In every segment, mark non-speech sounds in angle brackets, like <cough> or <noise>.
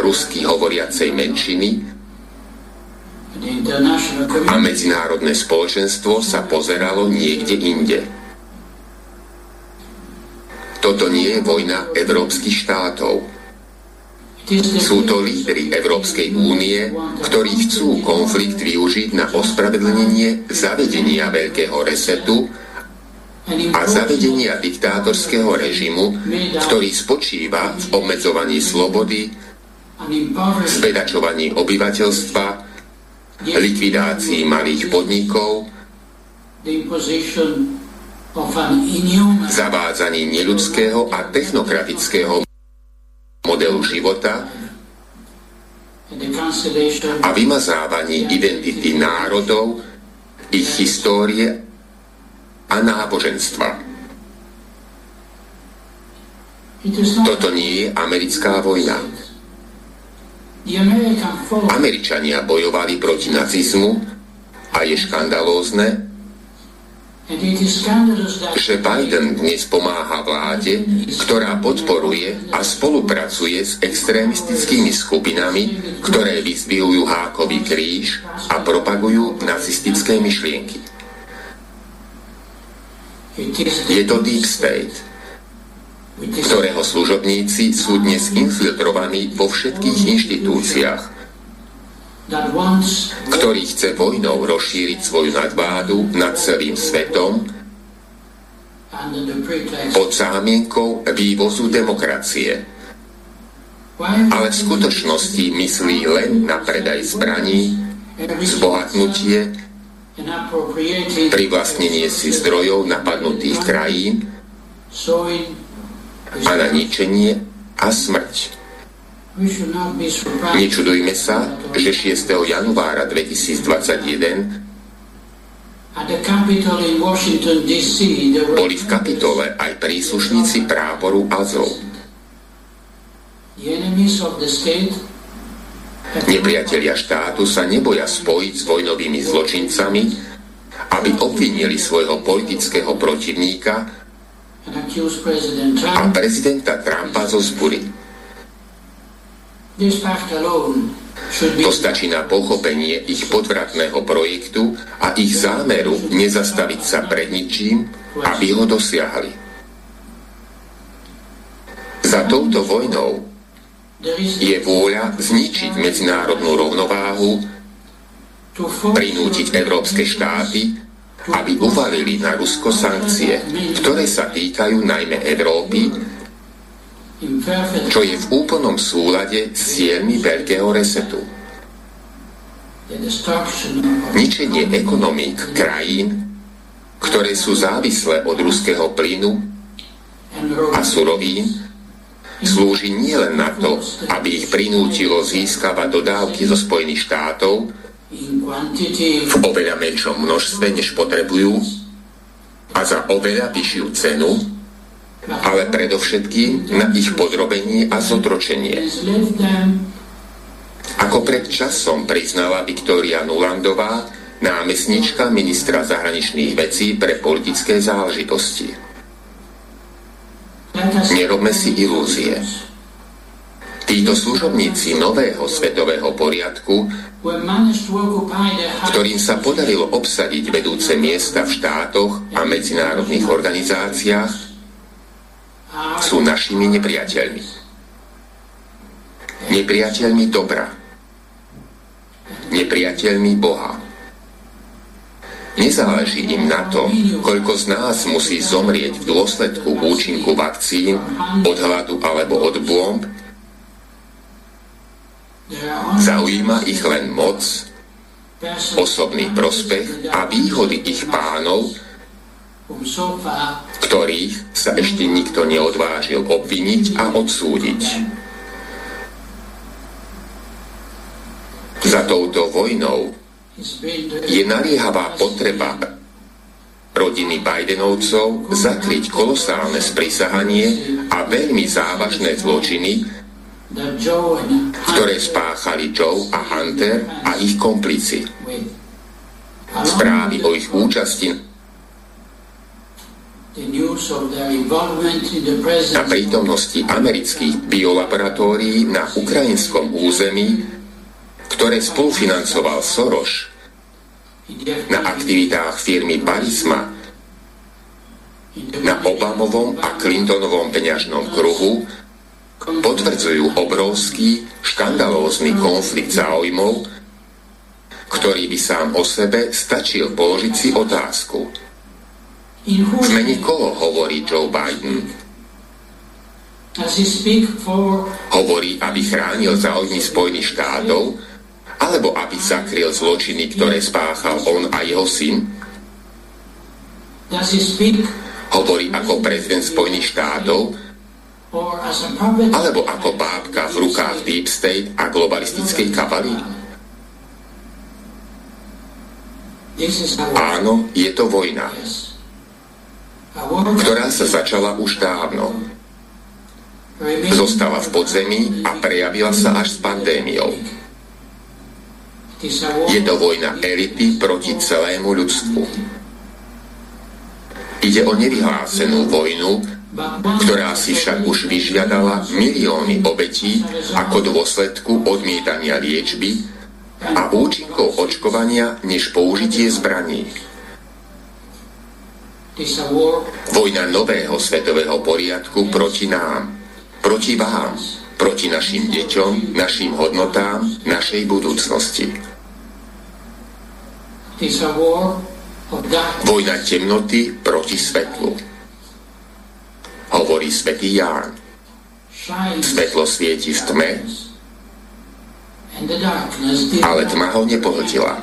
rusky hovoriacej menšiny a medzinárodné spoločenstvo sa pozeralo niekde inde. Toto nie je vojna európskych štátov. Sú to lídry Európskej únie, ktorí chcú konflikt využiť na ospravedlnenie zavedenia veľkého resetu a zavedenia diktátorského režimu, ktorý spočíva v obmedzovaní slobody, zbedačovaní obyvateľstva, likvidácii malých podnikov, zavádzaní neľudského a technokratického modelu života a vymazávaní identity národov, ich histórie a náboženstva. Toto nie je americká vojna. Američania bojovali proti nacizmu a je škandalózne, že Biden dnes pomáha vláde, ktorá podporuje a spolupracuje s extrémistickými skupinami, ktoré vyzvihujú hákový kríž a propagujú nacistické myšlienky. Je to Deep State, ktorého služobníci sú dnes infiltrovaní vo všetkých inštitúciách, ktorý chce vojnou rozšíriť svoju nadvádu nad celým svetom pod zámienkou vývozu demokracie. Ale v skutočnosti myslí len na predaj zbraní, zbohatnutie, privlastnenie si zdrojov napadnutých krajín na ničenie a smrť. Nečudujme sa, že 6. januára 2021 boli v kapitole aj príslušníci právoru Azov. Nepriatelia štátu sa neboja spojiť s vojnovými zločincami, aby obvinili svojho politického protivníka a prezidenta Trumpa zo zbury. To stačí na pochopenie ich podvratného projektu a ich zámeru nezastaviť sa pred ničím, aby ho dosiahli. Za touto vojnou je vôľa zničiť medzinárodnú rovnováhu, prinútiť európske štáty, aby uvalili na Rusko sankcie, ktoré sa týkajú najmä Európy čo je v úplnom súlade s cieľmi veľkého resetu. Ničenie ekonomík krajín, ktoré sú závislé od ruského plynu a surovín, slúži nielen na to, aby ich prinútilo získavať dodávky zo Spojených štátov v oveľa menšom množstve, než potrebujú a za oveľa vyššiu cenu, ale predovšetkým na ich podrobenie a zotročenie. Ako pred časom priznala Viktória Nulandová, námestnička ministra zahraničných vecí pre politické záležitosti. Nerobme si ilúzie. Títo služobníci nového svetového poriadku, ktorým sa podarilo obsadiť vedúce miesta v štátoch a medzinárodných organizáciách, sú našimi nepriateľmi. Nepriateľmi dobra. Nepriateľmi Boha. Nezáleží im na to, koľko z nás musí zomrieť v dôsledku účinku vakcín, od hladu alebo od bomb. Zaujíma ich len moc, osobný prospech a výhody ich pánov, ktorých sa ešte nikto neodvážil obviniť a odsúdiť. Za touto vojnou je naliehavá potreba rodiny Bidenovcov zakryť kolosálne sprisahanie a veľmi závažné zločiny, ktoré spáchali Joe a Hunter a ich komplici. Správy o ich účasti na prítomnosti amerických biolaboratórií na ukrajinskom území, ktoré spolufinancoval Soros, na aktivitách firmy Barisma, na Obamovom a Clintonovom peňažnom kruhu, potvrdzujú obrovský, škandalózny konflikt záujmov, ktorý by sám o sebe stačil položiť si otázku – v mene koho hovorí Joe Biden? Hovorí, aby chránil záujmy Spojených štátov, alebo aby zakryl zločiny, ktoré spáchal on a jeho syn? Hovorí ako prezident Spojených štátov, alebo ako bábka v rukách Deep State a globalistickej kabaly? Áno, je to vojna ktorá sa začala už dávno. Zostala v podzemí a prejavila sa až s pandémiou. Je to vojna elity proti celému ľudstvu. Ide o nevyhlásenú vojnu, ktorá si však už vyžiadala milióny obetí ako dôsledku odmietania liečby a účinkov očkovania než použitie zbraní. Vojna nového svetového poriadku proti nám, proti vám, proti našim deťom, našim hodnotám, našej budúcnosti. Vojna temnoty proti svetlu. Hovorí svätý Ján. Svetlo svieti v tme, ale tma ho nepohltila.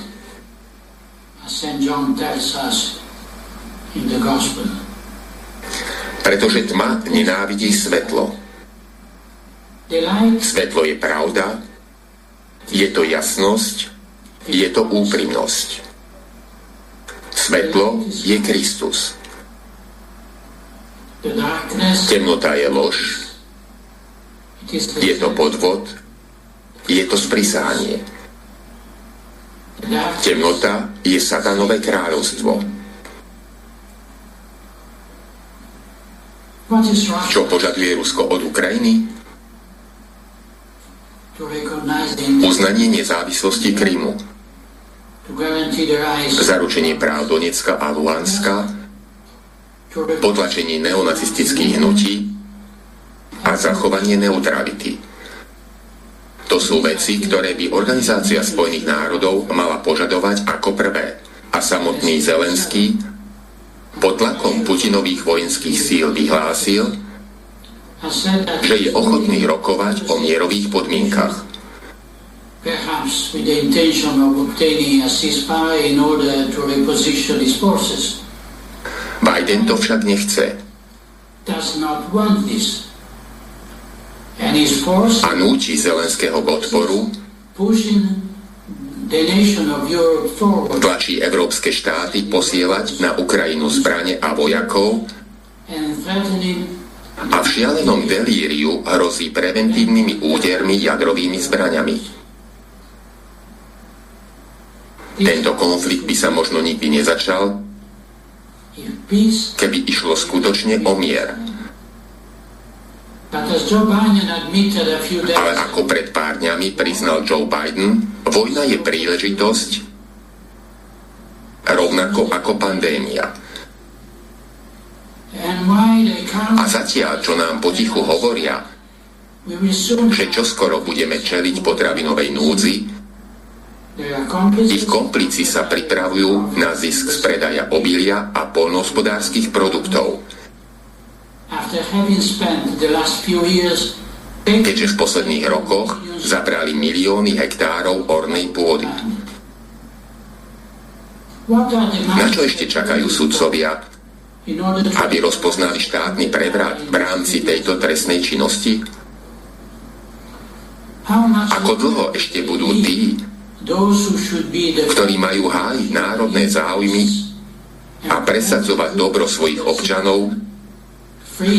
Pretože tma nenávidí svetlo. Svetlo je pravda, je to jasnosť, je to úprimnosť. Svetlo je Kristus. Temnota je lož, je to podvod, je to sprisanie. Temnota je satanové kráľovstvo. Čo požaduje Rusko od Ukrajiny? Uznanie nezávislosti Krymu, zaručenie práv Donecka a Luhanska, potlačenie neonacistických hnutí a zachovanie neutrality. To sú veci, ktoré by Organizácia Spojených národov mala požadovať ako prvé. A samotný Zelenský pod tlakom Putinových vojenských síl vyhlásil, že je ochotný rokovať o mierových podmienkach. Biden to však nechce. A núči Zelenského k odporu, Tlačí európske štáty posielať na Ukrajinu zbrane a vojakov. A v šialenom delíriu hrozí preventívnymi údermi jadrovými zbraňami. Tento konflikt by sa možno nikdy nezačal, keby išlo skutočne o mier. Ale ako pred pár dňami priznal Joe Biden, vojna je príležitosť rovnako ako pandémia. A zatiaľ, čo nám potichu hovoria, že čoskoro budeme čeliť potravinovej núdzi, ich komplici sa pripravujú na zisk z predaja obilia a polnohospodárskych produktov – keďže v posledných rokoch zabrali milióny hektárov ornej pôdy. Na čo ešte čakajú sudcovia, aby rozpoznali štátny prevrat v rámci tejto trestnej činnosti? Ako dlho ešte budú tí, ktorí majú hájiť národné záujmy, a presadzovať dobro svojich občanov,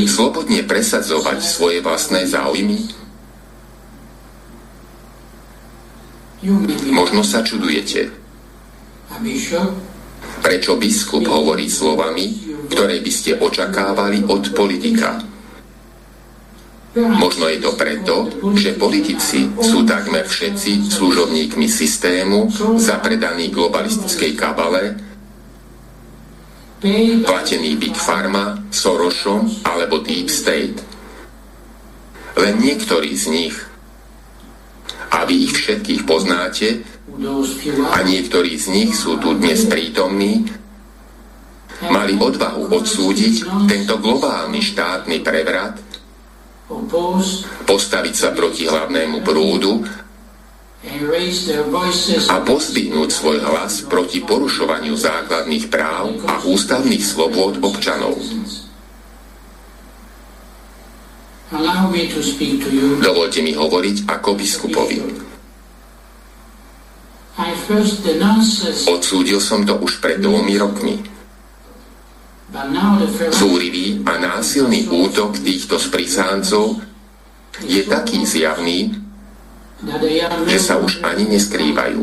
slobodne presadzovať svoje vlastné záujmy? Možno sa čudujete. Prečo biskup hovorí slovami, ktoré by ste očakávali od politika? Možno je to preto, že politici sú takmer všetci služobníkmi systému, zapredaní globalistickej kabale, platení Big Pharma, Sorosom alebo Deep State. Len niektorí z nich, a vy ich všetkých poznáte, a niektorí z nich sú tu dnes prítomní, mali odvahu odsúdiť tento globálny štátny prevrat, postaviť sa proti hlavnému prúdu a pozdvihnúť svoj hlas proti porušovaniu základných práv a ústavných slobôd občanov. Dovolte mi hovoriť ako biskupovi. Odsúdil som to už pred dvomi rokmi. Zúrivý a násilný útok týchto sprisáncov je taký zjavný, že sa už ani neskrývajú.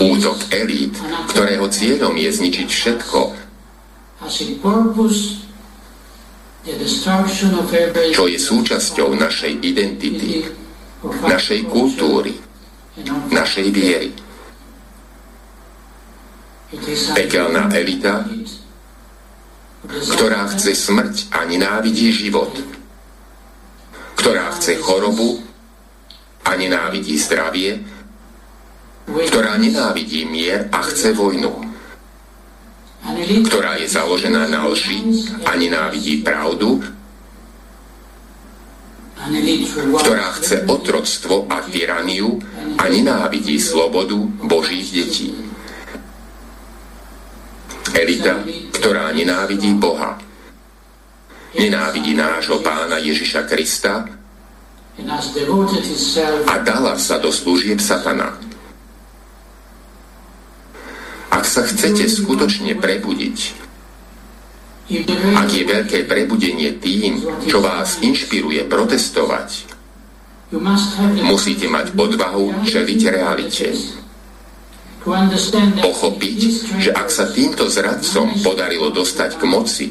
Útok elít, ktorého cieľom je zničiť všetko, čo je súčasťou našej identity, našej kultúry, našej viery. Pekelná elita, ktorá chce smrť a nenávidí život, ktorá chce chorobu a nenávidí zdravie, ktorá nenávidí mier a chce vojnu, ktorá je založená na lži a nenávidí pravdu ktorá chce otroctvo a tyraniu a nenávidí slobodu Božích detí. Elita, ktorá nenávidí Boha, nenávidí nášho pána Ježiša Krista a dala sa do služieb satana. Ak sa chcete skutočne prebudiť, ak je veľké prebudenie tým, čo vás inšpiruje protestovať, musíte mať odvahu čeliť realite. Pochopiť, že ak sa týmto zradcom podarilo dostať k moci,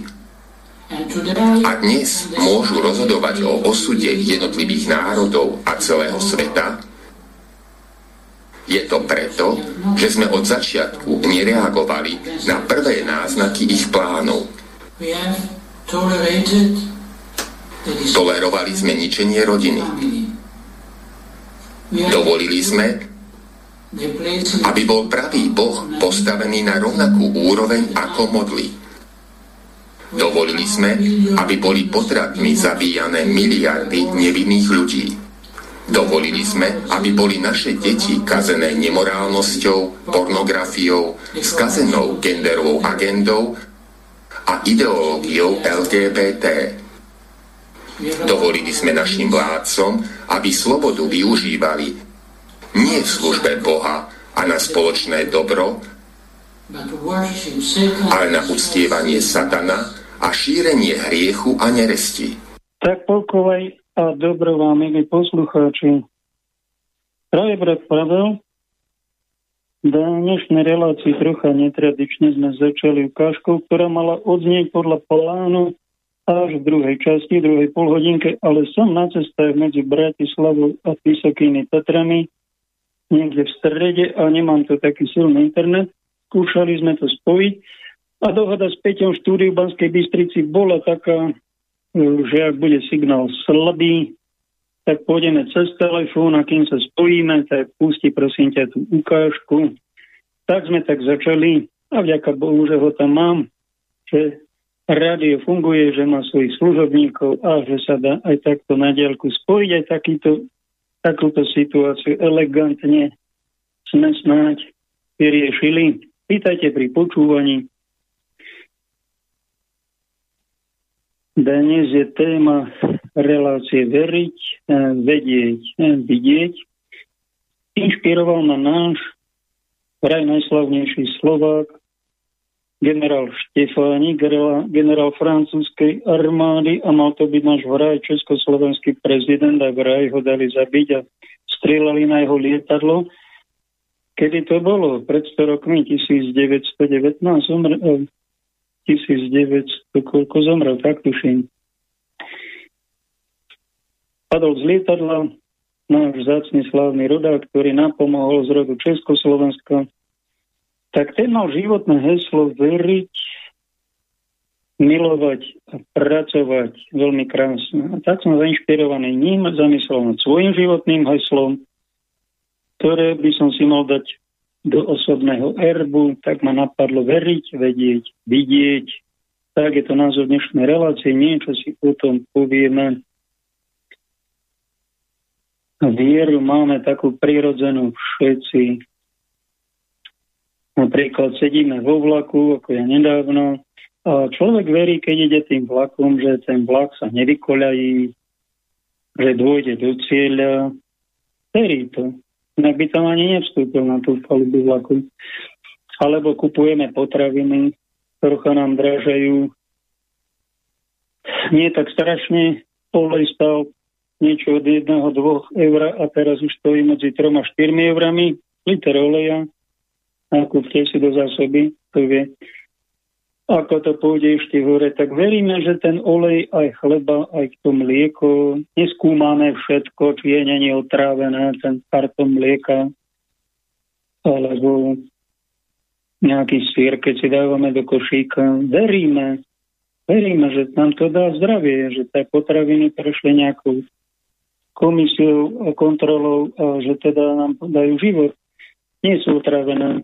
a dnes môžu rozhodovať o osude jednotlivých národov a celého sveta, je to preto, že sme od začiatku nereagovali na prvé náznaky ich plánov. Tolerovali sme ničenie rodiny. Dovolili sme, aby bol pravý Boh postavený na rovnakú úroveň ako modly. Dovolili sme, aby boli potratmi zabíjané miliardy nevinných ľudí. Dovolili sme, aby boli naše deti kazené nemorálnosťou, pornografiou, skazenou genderovou agendou a ideológiou LGBT. Dovolili sme našim vládcom, aby slobodu využívali nie v službe Boha a na spoločné dobro, ale na uctievanie satana a šírenie hriechu a neresti. Tak pokoj a dobro vám, milí poslucháči. Práve brat Pavel dnešnej relácii trocha netradične sme začali ukážkou, ktorá mala odznieť podľa plánu až v druhej časti, druhej polhodinke, ale som na cestách medzi Bratislavou a Vysokými Tatrami, niekde v strede a nemám to taký silný internet. Skúšali sme to spojiť a dohoda s Peťom štúdiu v Banskej Bystrici bola taká, že ak bude signál slabý, tak pôjdeme cez telefón a kým sa spojíme, tak pusti prosím ťa tú ukážku. Tak sme tak začali a vďaka Bohu, že ho tam mám, že rádio funguje, že má svojich služobníkov a že sa dá aj takto na diálku spojiť aj takýto, takúto situáciu elegantne sme snáď vyriešili. Vítajte pri počúvaní. Dnes je téma relácie veriť, eh, vedieť, eh, vidieť. Inšpiroval ma náš vraj najslavnejší Slovák, generál Štefánik, generál francúzskej armády a mal to byť náš vraj československý prezident a vraj ho dali zabiť a strieľali na jeho lietadlo. Kedy to bolo? Pred 100 rokmi, 1919, zomr- 1900, koľko zomrel, tak tuším. Padol z lietadla náš zácný slávny rodák, ktorý napomohol rodu Československa tak ten mal životné heslo veriť, milovať a pracovať veľmi krásne. A tak som zainšpirovaný ním zamyslel nad svojim životným heslom, ktoré by som si mal dať do osobného erbu, tak ma napadlo veriť, vedieť, vidieť. Tak je to názor dnešnej relácie, niečo si o tom povieme. Vieru máme takú prirodzenú všetci, Napríklad sedíme vo vlaku, ako ja nedávno, a človek verí, keď ide tým vlakom, že ten vlak sa nevykoľají, že dôjde do cieľa. Verí to. Inak by tam ani nevstúpil na tú palubu vlaku. Alebo kupujeme potraviny, trocha nám dražajú. Nie tak strašne. Olej stal niečo od 1-2 eur a teraz už stojí medzi 3 a 4 eurami liter oleja nakúpte si do zásoby, to vie, ako to pôjde ešte hore, tak veríme, že ten olej, aj chleba, aj to mlieko, neskúmame všetko, či je není otrávené, ten karton mlieka, alebo nejaký sír, keď si dávame do košíka. Veríme, veríme, že nám to dá zdravie, že tie potraviny prešli nejakou komisiou a kontrolou a že teda nám dajú život. Nie sú otrávené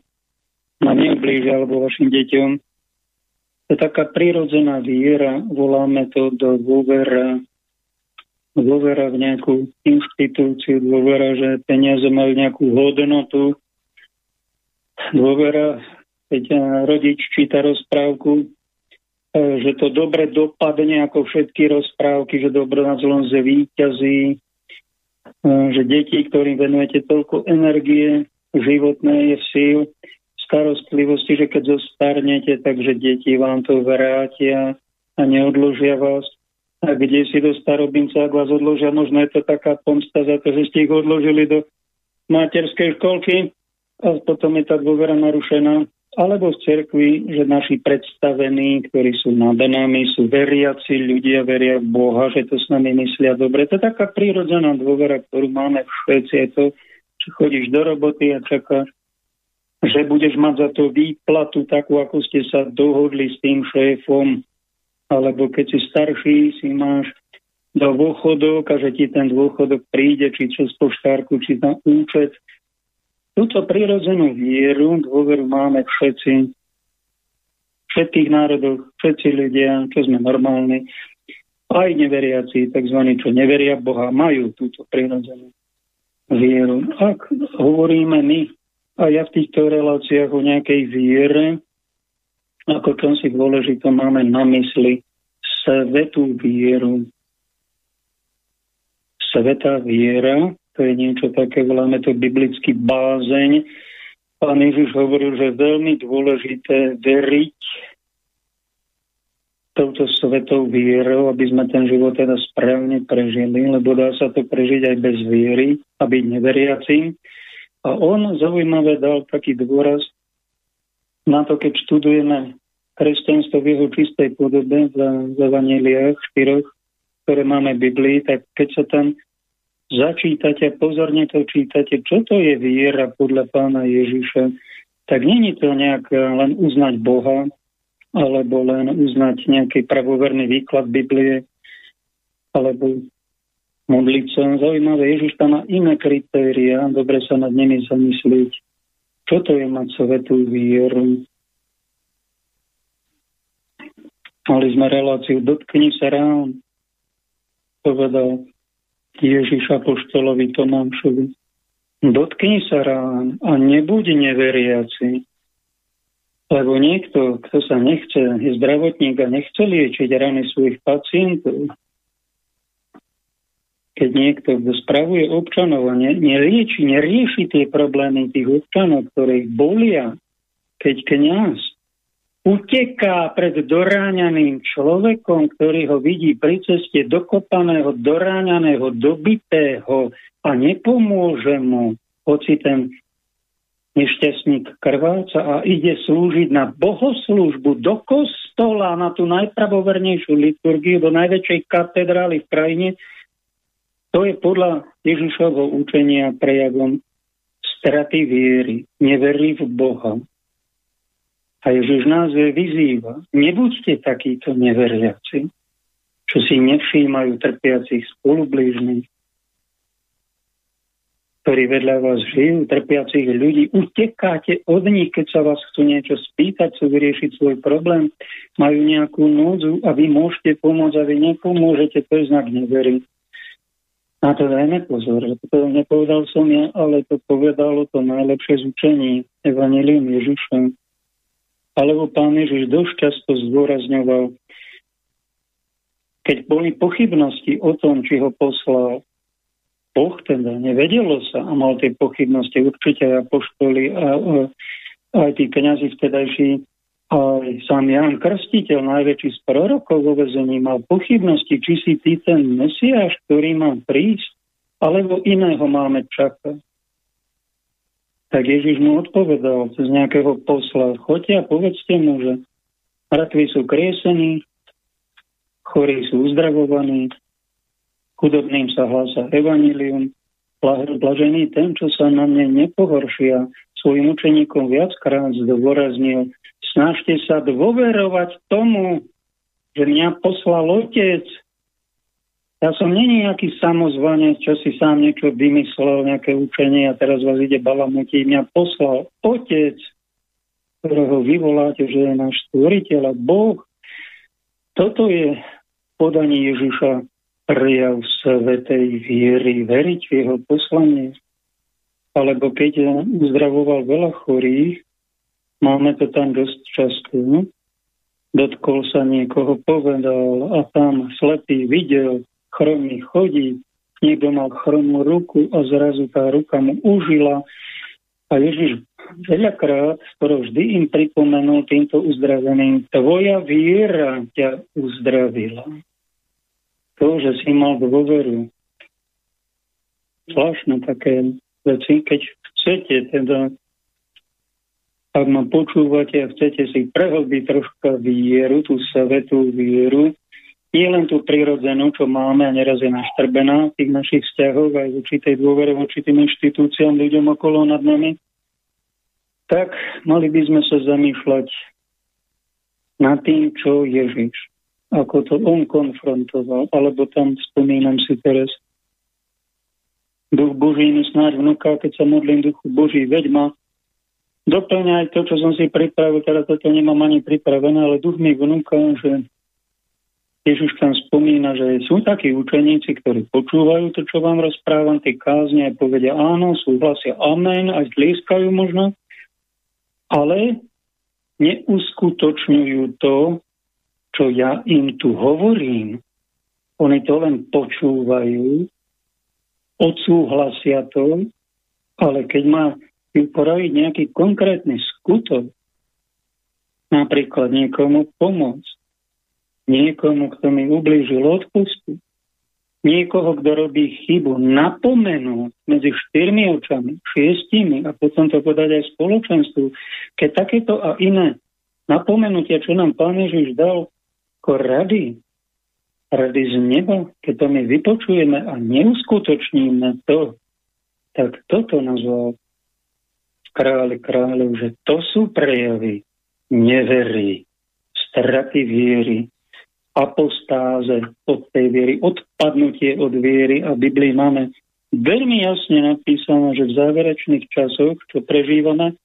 nám neublížia alebo vašim deťom. To je taká prirodzená viera, voláme to do dôvera, dôvera v nejakú inštitúciu, dôvera, že peniaze majú nejakú hodnotu, dôvera, keď rodič číta rozprávku, e, že to dobre dopadne ako všetky rozprávky, že dobro na zlom víťazí, e, že deti, ktorým venujete toľko energie, životné je síl, starostlivosti, že keď zostarnete, takže deti vám to vrátia a neodložia vás. A kde si do starobinca, ak vás odložia, možno je to taká pomsta za to, že ste ich odložili do materskej školky a potom je tá dôvera narušená. Alebo v cerkvi, že naši predstavení, ktorí sú nad nami, sú veriaci ľudia, veria v Boha, že to s nami myslia dobre. To je taká prírodzená dôvera, ktorú máme všetci. Je to, že chodíš do roboty a čakáš že budeš mať za to výplatu takú, ako ste sa dohodli s tým šéfom, alebo keď si starší, si máš do dôchodok a že ti ten dôchodok príde, či cez poštárku, či na účet. Túto prirodzenú vieru, dôveru máme všetci, všetkých národoch, všetci ľudia, čo sme normálni, aj neveriaci, tzv. čo neveria Boha, majú túto prirodzenú vieru. Ak hovoríme my a ja v týchto reláciách o nejakej viere, ako tom si dôležito máme na mysli svetú vieru. Svetá viera, to je niečo také, voláme to biblický bázeň. Pán Ježiš hovoril, že je veľmi dôležité veriť touto svetou vierou, aby sme ten život teda správne prežili, lebo dá sa to prežiť aj bez viery a byť neveriacím. A on zaujímavé dal taký dôraz na to, keď študujeme kresťanstvo v jeho čistej podobe v, evaneliách štyroch, ktoré máme v Biblii, tak keď sa tam začítate, pozorne to čítate, čo to je viera podľa pána Ježiša, tak není to nejak len uznať Boha, alebo len uznať nejaký pravoverný výklad Biblie, alebo modliť sa. Zaujímavé, Ježiš tam má iné kritéria, dobre sa nad nimi zamyslieť. Čo to je mať svetú vieru? Mali sme reláciu Dotkni sa rán, povedal Ježiš Apoštolovi Tomášovi. Dotkni sa rán a nebuď neveriaci. Lebo niekto, kto sa nechce, je zdravotník a nechce liečiť rany svojich pacientov, keď niekto, kto spravuje občanov a nerieši, nerieši tie problémy tých občanov, ktoré ich bolia, keď kniaz uteká pred doráňaným človekom, ktorý ho vidí pri ceste dokopaného, doráňaného, dobitého a nepomôže mu, hoci ten nešťastník krváca a ide slúžiť na bohoslužbu do kostola, na tú najpravovernejšiu liturgiu, do najväčšej katedrály v krajine, to je podľa Ježišovho učenia prejavom straty viery, neverí v Boha. A Ježiš nás vyzýva, nebuďte takíto neveriaci, čo si nevšímajú trpiacich spolublížnych, ktorí vedľa vás žijú, trpiacich ľudí, utekáte od nich, keď sa vás chcú niečo spýtať, chcú vyriešiť svoj problém, majú nejakú núdzu a vy môžete pomôcť a vy nepomôžete, to je znak nevery. Na to dajme pozor, to nepovedal som ja, ale to povedalo to najlepšie z učení Evangelium Ježiša. Alebo pán Ježiš dosť často zdôrazňoval, keď boli pochybnosti o tom, či ho poslal Boh, teda nevedelo sa a mal tie pochybnosti určite aj apoštoli a, a aj tí kniazy vtedajší aj sám Jan Krstiteľ, najväčší z prorokov vo vezení, mal pochybnosti, či si ty ten Mesiáš, ktorý má prísť, alebo iného máme čakať. Tak Ježiš mu odpovedal cez nejakého posla, choďte a povedzte mu, že mŕtvi sú kriesení, chorí sú uzdravovaní, chudobným sa hlása evanilium, blažený ten, čo sa na mne nepohoršia, svojim učeníkom viackrát zdôraznil, Snažte sa dôverovať tomu, že mňa poslal otec. Ja som není nejaký samozvanec, čo si sám niečo vymyslel, nejaké učenie a teraz vás ide balamutiť. Mňa poslal otec, ktorého vyvoláte, že je náš stvoriteľ a Boh. Toto je podanie Ježiša prejav svetej viery, veriť v jeho poslanie. Alebo keď uzdravoval veľa chorých, Máme to tam dosť často. No? Dotkol sa niekoho, povedal a tam slepý videl, chromý chodí, niekto mal chromú ruku a zrazu tá ruka mu užila. A Ježiš veľakrát, skoro vždy im pripomenul týmto uzdraveným, tvoja viera ťa uzdravila. To, že si mal dôveru. Zvláštne také veci, keď chcete teda ak ma počúvate a chcete si prehlbiť troška vieru, tú svetú vieru, nie len tú prirodzenú, čo máme a neraz je naštrbená v tých našich vzťahoch aj v určitej dôvere voči tým inštitúciám, ľuďom okolo nad nami, tak mali by sme sa zamýšľať nad tým, čo Ježiš, ako to on konfrontoval, alebo tam spomínam si teraz, Duch Boží mi snáď vnúka, keď sa modlím Duchu Boží, veď ma doplňa aj to, čo som si pripravil, teda toto nemám ani pripravené, ale duch mi vnúka, že Ježiš tam spomína, že sú takí učeníci, ktorí počúvajú to, čo vám rozprávam, tie kázne aj povedia áno, súhlasia amen, aj tlieskajú možno, ale neuskutočňujú to, čo ja im tu hovorím. Oni to len počúvajú, odsúhlasia to, ale keď má upraviť nejaký konkrétny skutok, napríklad niekomu pomôcť, niekomu, kto mi ublížil odpustiť, niekoho, kto robí chybu, napomenúť medzi štyrmi očami, šiestimi a potom to podať aj spoločenstvu. Keď takéto a iné napomenutia, čo nám Pán Ježiš dal ako rady, rady z neba, keď to my vypočujeme a neuskutočníme to, tak toto nazval kráľ kráľov, že to sú prejavy nevery, straty viery, apostáze od tej viery, odpadnutie od viery a Biblii máme veľmi jasne napísané, že v záverečných časoch, čo prežívame,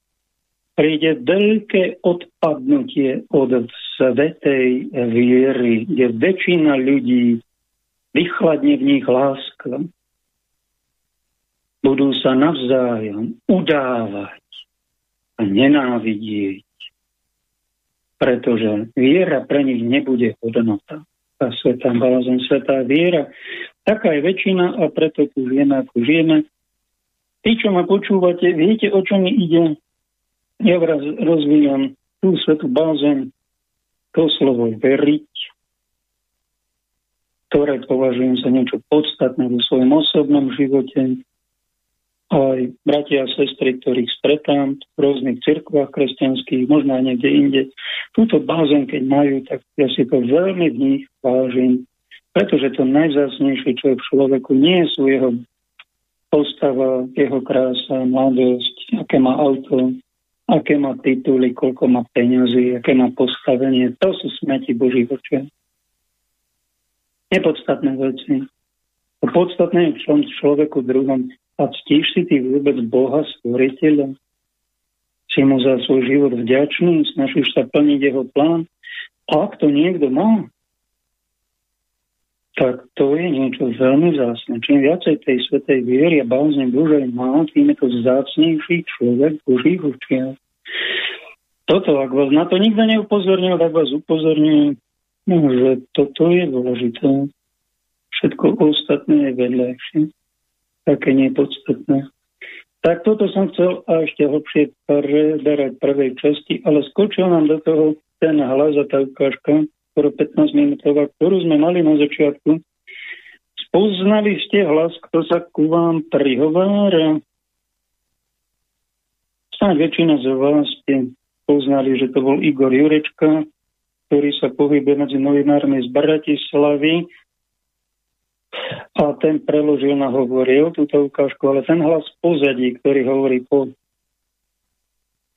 príde veľké odpadnutie od svetej viery, kde väčšina ľudí vychladne v nich láska, budú sa navzájom udávať a nenávidieť, pretože viera pre nich nebude hodnota. Tá svetá bázem, svetá viera. Taká je väčšina a preto tu žijeme, ako žijeme. Tí, čo ma počúvate, viete, o čo mi ide? Ja vás rozvíjam tú svetú bázeň, to slovo veriť, ktoré považujem za niečo podstatné vo svojom osobnom živote, aj bratia a sestry, ktorých stretám v rôznych cirkvách kresťanských, možno aj niekde inde. Túto bázen, keď majú, tak ja si to veľmi v nich vážim, pretože to najzásnejšie, čo je v človeku, nie sú jeho postava, jeho krása, mladosť, aké má auto, aké má tituly, koľko má peňazí, aké má postavenie. To sú smeti Boží očiach. Nepodstatné veci. To podstatné je v človeku druhom a ctíš si ty vôbec Boha, stvoriteľa? Si mu za svoj život vďačný? Snažíš sa plniť jeho plán? A ak to niekto má, tak to je niečo veľmi zásne. Čím viacej tej svetej viery a bázne Božej má, tým je to zácnejší človek Božích očiach. Toto, ak vás na to nikto neupozornil, tak vás upozorňujem, že toto je dôležité. Všetko ostatné je vedľajšie také nepodstatné. Tak toto som chcel a ešte hlbšie preberať prvej časti, ale skočil nám do toho ten hlas a tá ukážka, skoro 15 minútová, ktorú sme mali na začiatku. Spoznali ste hlas, kto sa ku vám prihovára? Snáď väčšina z vás ste poznali, že to bol Igor Jurečka, ktorý sa pohybuje medzi novinármi z Bratislavy a ten preložil na hovoril túto ukážku, ale ten hlas pozadí, ktorý hovorí po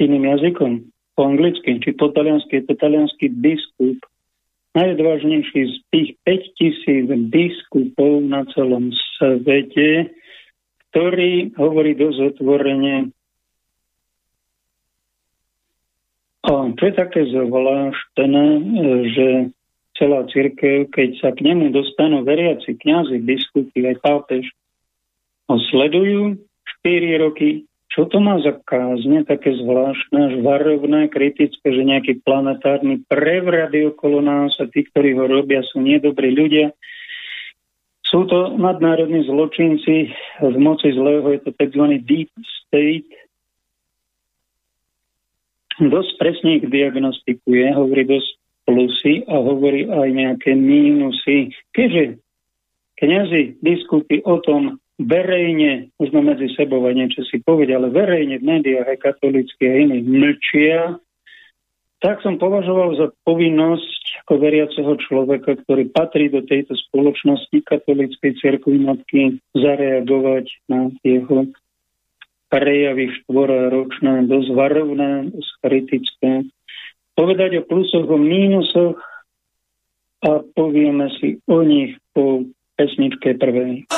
iným jazykom, po anglicky, či po taliansky, je to talianský biskup, najodvážnejší z tých 5000 biskupov na celom svete, ktorý hovorí dosť otvorene. A čo je také zvláštne, že celá církev, keď sa k nemu dostanú veriaci kňazi, biskupy aj pápež, ho sledujú 4 roky. Čo to má za kázne, také zvláštne, až varovné, kritické, že nejaký planetárny prevrat okolo nás a tí, ktorí ho robia, sú nedobrí ľudia. Sú to nadnárodní zločinci v moci zlého, je to tzv. deep state. Dosť presne ich diagnostikuje, hovorí dosť plusy a hovorí aj nejaké mínusy. Keďže kniazy diskutujú o tom verejne, možno medzi sebou aj niečo si povedia, ale verejne v médiách aj katolícky a iní mlčia, tak som považoval za povinnosť ako veriaceho človeka, ktorý patrí do tejto spoločnosti katolíckej cirkvi matky, zareagovať na jeho prejavy štvora ročné, dosť varovné, dosť kritické povedať o plusoch, o mínusoch a povieme si o nich po pesničke prvej.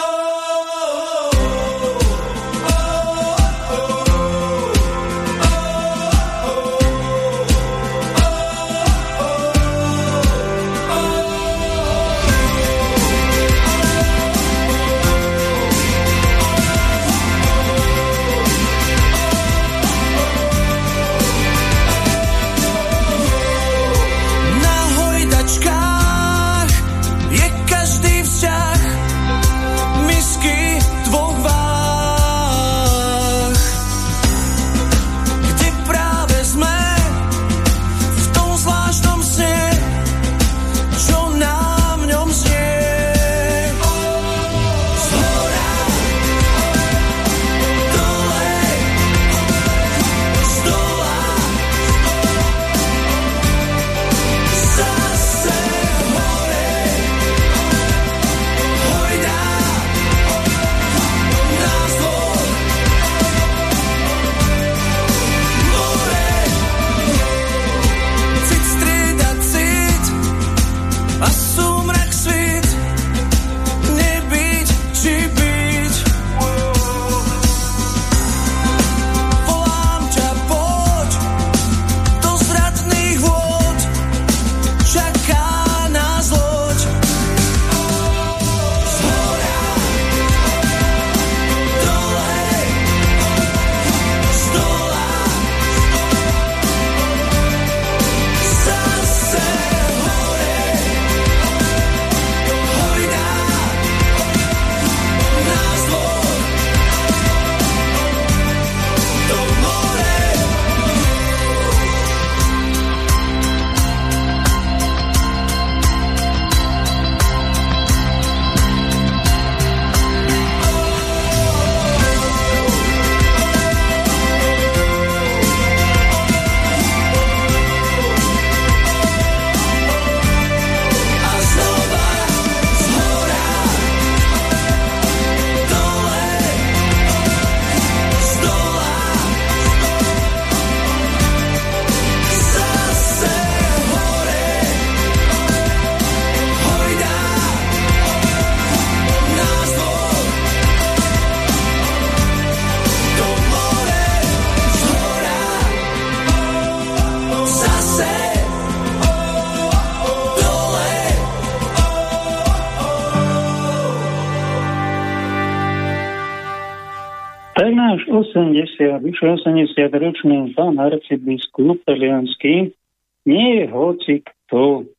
80, vyše 80 ročný pán arcibiskup Taliansky nie je hoci kto,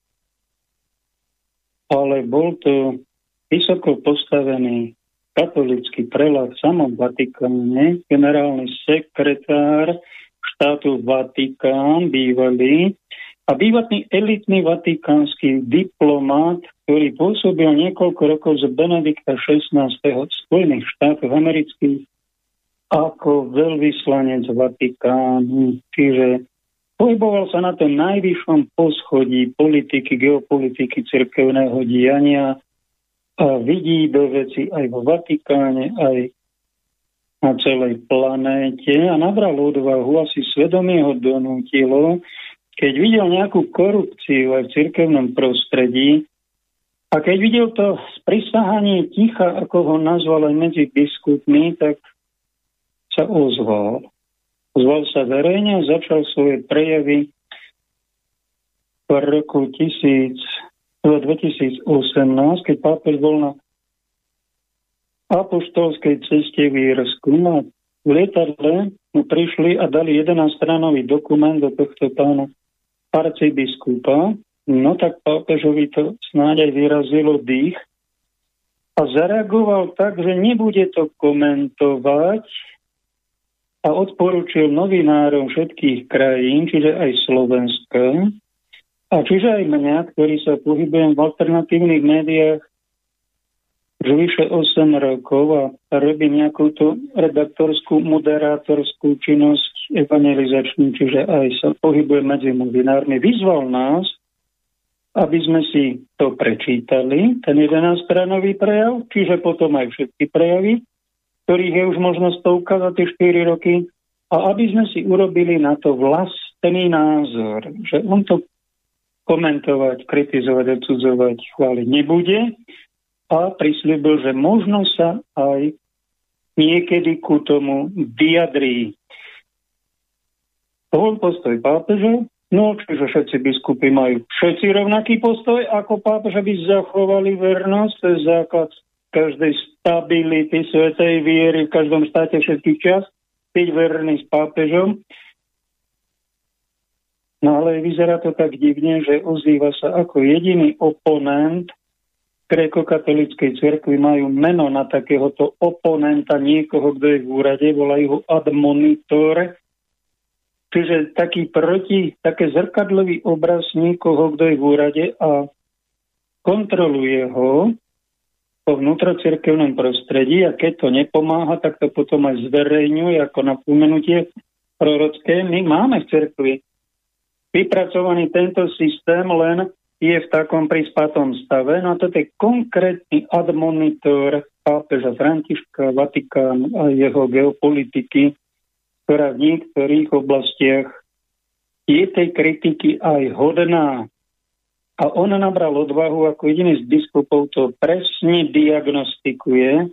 ale bol to vysoko postavený katolický prelát v samom Vatikáne, generálny sekretár štátu Vatikán, bývalý, a bývatný elitný vatikánsky diplomát, ktorý pôsobil niekoľko rokov z Benedikta XVI. v Spojených štátoch amerických ako veľvyslanec Vatikánu. Čiže pohyboval sa na tom najvyššom poschodí politiky, geopolitiky, cirkevného diania a vidí do veci aj vo Vatikáne, aj na celej planéte a nabral odvahu, asi svedomie ho donútilo, keď videl nejakú korupciu aj v cirkevnom prostredí, a keď videl to sprisahanie ticha, ako ho nazval aj medzi biskupmi, tak sa ozval. Ozval sa verejne a začal svoje prejavy v roku 1000, 2018, keď pápež bol na apoštolskej ceste v Írsku. No, v lietadle mu prišli a dali 11-stranový dokument do tohto pána arcibiskupa. No tak pápežovi to snáď aj vyrazilo dých a zareagoval tak, že nebude to komentovať, a odporúčil novinárom všetkých krajín, čiže aj Slovenska, a čiže aj mňa, ktorý sa pohybujem v alternatívnych médiách už vyše 8 rokov a robím nejakú tú redaktorskú, moderátorskú činnosť evangelizačnú, čiže aj sa pohybujem medzi novinármi, vyzval nás, aby sme si to prečítali, ten 11-stranový prejav, čiže potom aj všetky prejavy, ktorých je už možnosť pouka za tie 4 roky, a aby sme si urobili na to vlastný názor, že on to komentovať, kritizovať, odsudzovať, chváliť nebude. A prislúbil, že možno sa aj niekedy ku tomu vyjadrí. To postoj pápeža, no čiže všetci biskupy majú všetci rovnaký postoj ako pápež, aby zachovali vernosť, to je základ každej stability svetej viery v každom štáte všetkých čas, byť verný s pápežom. No ale vyzerá to tak divne, že ozýva sa ako jediný oponent gréko-katolíckej cirkvi. Majú meno na takéhoto oponenta niekoho, kto je v úrade, volajú ho admonitor, čiže taký proti, také zrkadlový obraz niekoho, kto je v úrade a kontroluje ho po vnútrocirkevnom prostredí a keď to nepomáha, tak to potom aj zverejňuje ako napomenutie prorocké. My máme v cirkvi vypracovaný tento systém, len je v takom prispatom stave. No a toto je konkrétny admonitor pápeža Františka, Vatikán a jeho geopolitiky, ktorá v niektorých oblastiach je tej kritiky aj hodná. A on nabral odvahu, ako jediný z biskupov to presne diagnostikuje,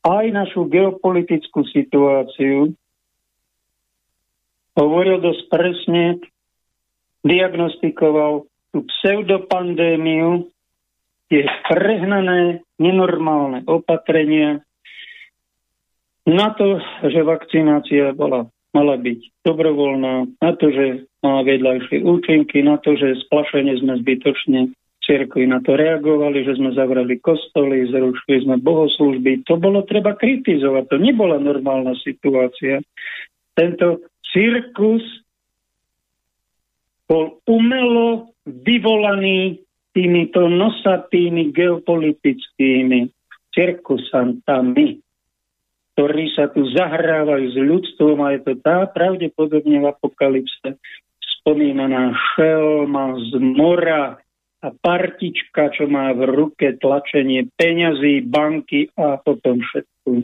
aj našu geopolitickú situáciu. Hovoril dosť presne, diagnostikoval tú pseudopandémiu, tie prehnané, nenormálne opatrenia na to, že vakcinácia bola mala byť dobrovoľná, na to, že má vedľajšie účinky, na to, že splašenie sme zbytočne cirkvi na to reagovali, že sme zavreli kostoly, zrušili sme bohoslužby. To bolo treba kritizovať. To nebola normálna situácia. Tento cirkus bol umelo vyvolaný týmito nosatými geopolitickými cirkusantami ktorí sa tu zahrávajú s ľudstvom a je to tá pravdepodobne v apokalypse spomínaná šelma z mora a partička, čo má v ruke tlačenie peňazí, banky a potom všetko.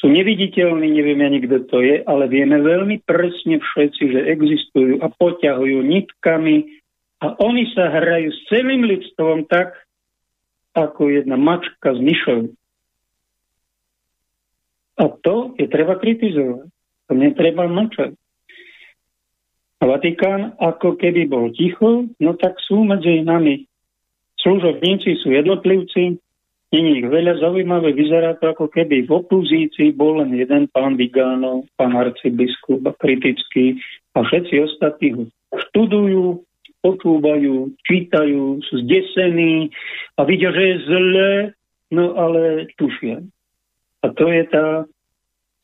Sú neviditeľní, neviem ani kto to je, ale vieme veľmi presne všetci, že existujú a poťahujú nitkami a oni sa hrajú s celým ľudstvom tak, ako jedna mačka s myšou. A to je treba kritizovať. To netreba mlčať. Vatikán ako keby bol ticho, no tak sú medzi nami služobníci, sú jednotlivci, Není ich veľa zaujímavé, vyzerá to ako keby v opozícii bol len jeden pán Vigánov, pán arcibiskup kritický a všetci ostatní ho študujú, počúvajú, čítajú, sú zdesení a vidia, že je zle, no ale tušia. A to je tá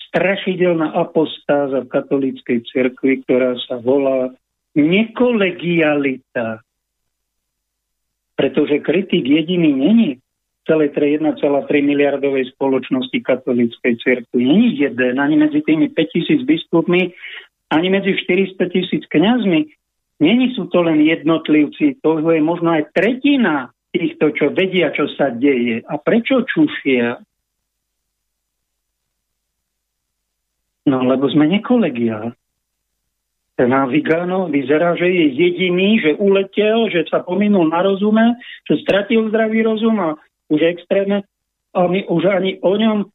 strašidelná apostáza v katolíckej cirkvi, ktorá sa volá nekolegialita. Pretože kritik jediný není celej 1,3 miliardovej spoločnosti katolíckej cirkvi. Není jeden, ani medzi tými 5000 biskupmi, ani medzi 400 tisíc kňazmi. Není sú to len jednotlivci, to je možno aj tretina týchto, čo vedia, čo sa deje. A prečo čušia? No, lebo sme nekolegiálni. Ten Vigano vyzerá, že je jediný, že uletel, že sa pominul na rozume, že stratil zdravý rozum a už extrémne a my už ani o ňom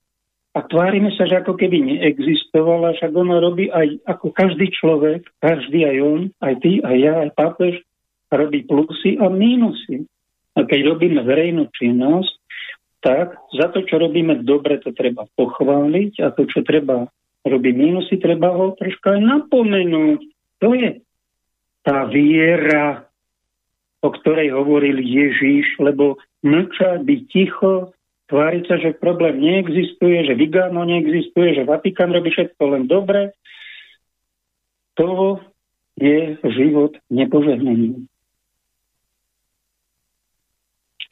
a tvárime sa, že ako keby neexistovala, však ono robí aj ako každý človek, každý aj on, aj ty, aj ja, aj pápež, robí plusy a mínusy. A keď robíme verejnú činnosť, tak za to, čo robíme dobre, to treba pochváliť a to, čo treba robiť mínusy, treba ho troška aj napomenúť. To je tá viera, o ktorej hovoril Ježíš, lebo mlčať, byť ticho, tváriť sa, že problém neexistuje, že Vigano neexistuje, že Vatikán robí všetko len dobre, to je život nepožehnaný.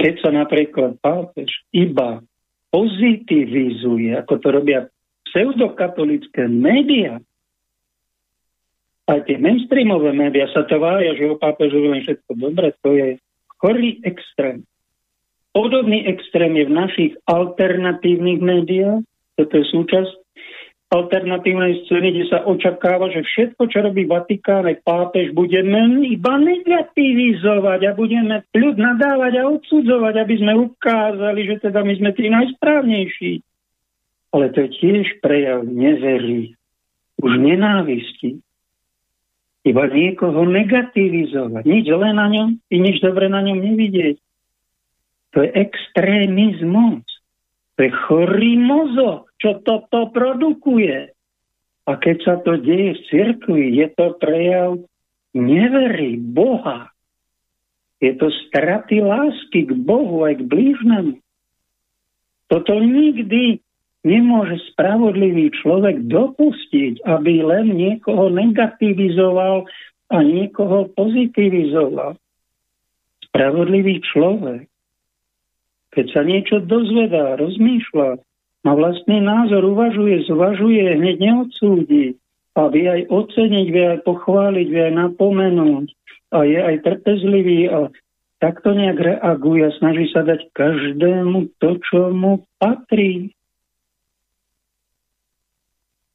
Keď sa napríklad pápež iba pozitivizuje, ako to robia pseudokatolické médiá, aj tie mainstreamové médiá sa tvária, že o pápežovi len všetko dobre, to je chorý extrém. Podobný extrém je v našich alternatívnych médiách, toto je súčasť alternatívnej scény, kde sa očakáva, že všetko, čo robí Vatikán aj pápež, budeme iba negativizovať a budeme ľud nadávať a odsudzovať, aby sme ukázali, že teda my sme tí najsprávnejší. Ale to je tiež prejav neverí, už nenávisti, iba niekoho negativizovať. Nič zlé na ňom i nič dobre na ňom nevidieť. To je extrémizmus. To je chorý mozog, čo toto produkuje. A keď sa to deje v cirkvi, je to prejav nevery Boha. Je to straty lásky k Bohu aj k blížnemu. Toto nikdy nemôže spravodlivý človek dopustiť, aby len niekoho negativizoval a niekoho pozitivizoval. Spravodlivý človek, keď sa niečo dozvedá, rozmýšľa, má vlastný názor, uvažuje, zvažuje, hneď neodsúdi a vie aj oceniť, vie aj pochváliť, vie aj napomenúť a je aj trpezlivý a takto nejak reaguje a snaží sa dať každému to, čo mu patrí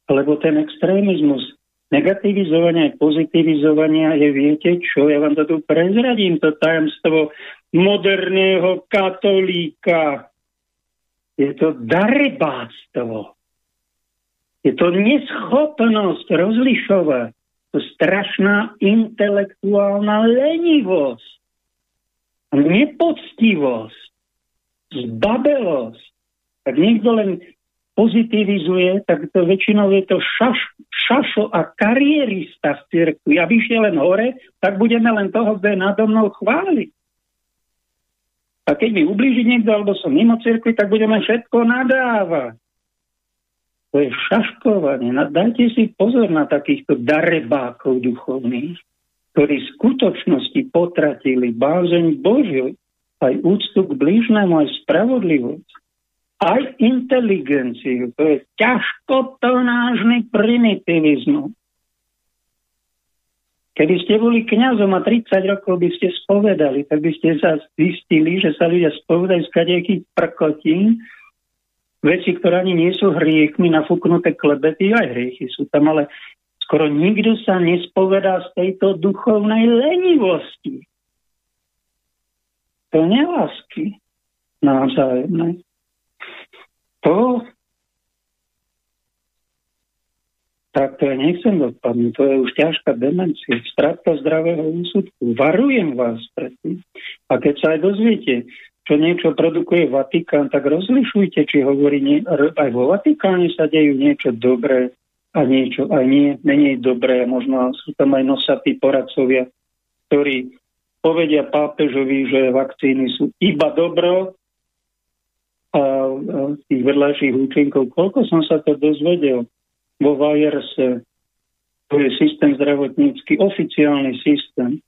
lebo ten extrémizmus negativizovania a pozitivizovania je, viete čo, ja vám to tu prezradím, to tajomstvo moderného katolíka. Je to darebáctvo. Je to neschopnosť rozlišovať. To strašná intelektuálna lenivosť. Nepoctivosť. Zbabelosť. Tak niekto len pozitivizuje, tak to väčšinou je to šaš, šašo a karierista v cirkvi. A vyšiel len hore, tak budeme len toho, kto je nado mnou chváliť. A keď mi ublíži niekto, alebo som mimo cirkvi, tak budeme všetko nadávať. To je šaškovanie. Dajte si pozor na takýchto darebákov duchovných, ktorí v skutočnosti potratili bázeň Božiu, aj úctu k blížnemu, aj spravodlivosť aj inteligenciu. To je ťažkotonážny primitivizmus. Keby ste boli kňazom a 30 rokov by ste spovedali, tak by ste sa zistili, že sa ľudia spovedajú z kadejakých prkotín, veci, ktoré ani nie sú hriechmi, nafúknuté klebety, aj hriechy sú tam, ale skoro nikto sa nespovedá z tejto duchovnej lenivosti. To nelásky navzájomnej to tak to ja nechcem dopadnúť. To je už ťažká demencia, strátka zdravého úsudku. Varujem vás pred. A keď sa aj dozviete, čo niečo produkuje Vatikán, tak rozlišujte, či hovorí, nie, aj vo Vatikáne sa dejú niečo dobré a niečo aj nie, menej dobré. Možno sú tam aj nosatí poradcovia, ktorí povedia pápežovi, že vakcíny sú iba dobro a tých vedľajších účinkov. Koľko som sa to dozvedel vo Vajerse, to je systém zdravotnícky, oficiálny systém.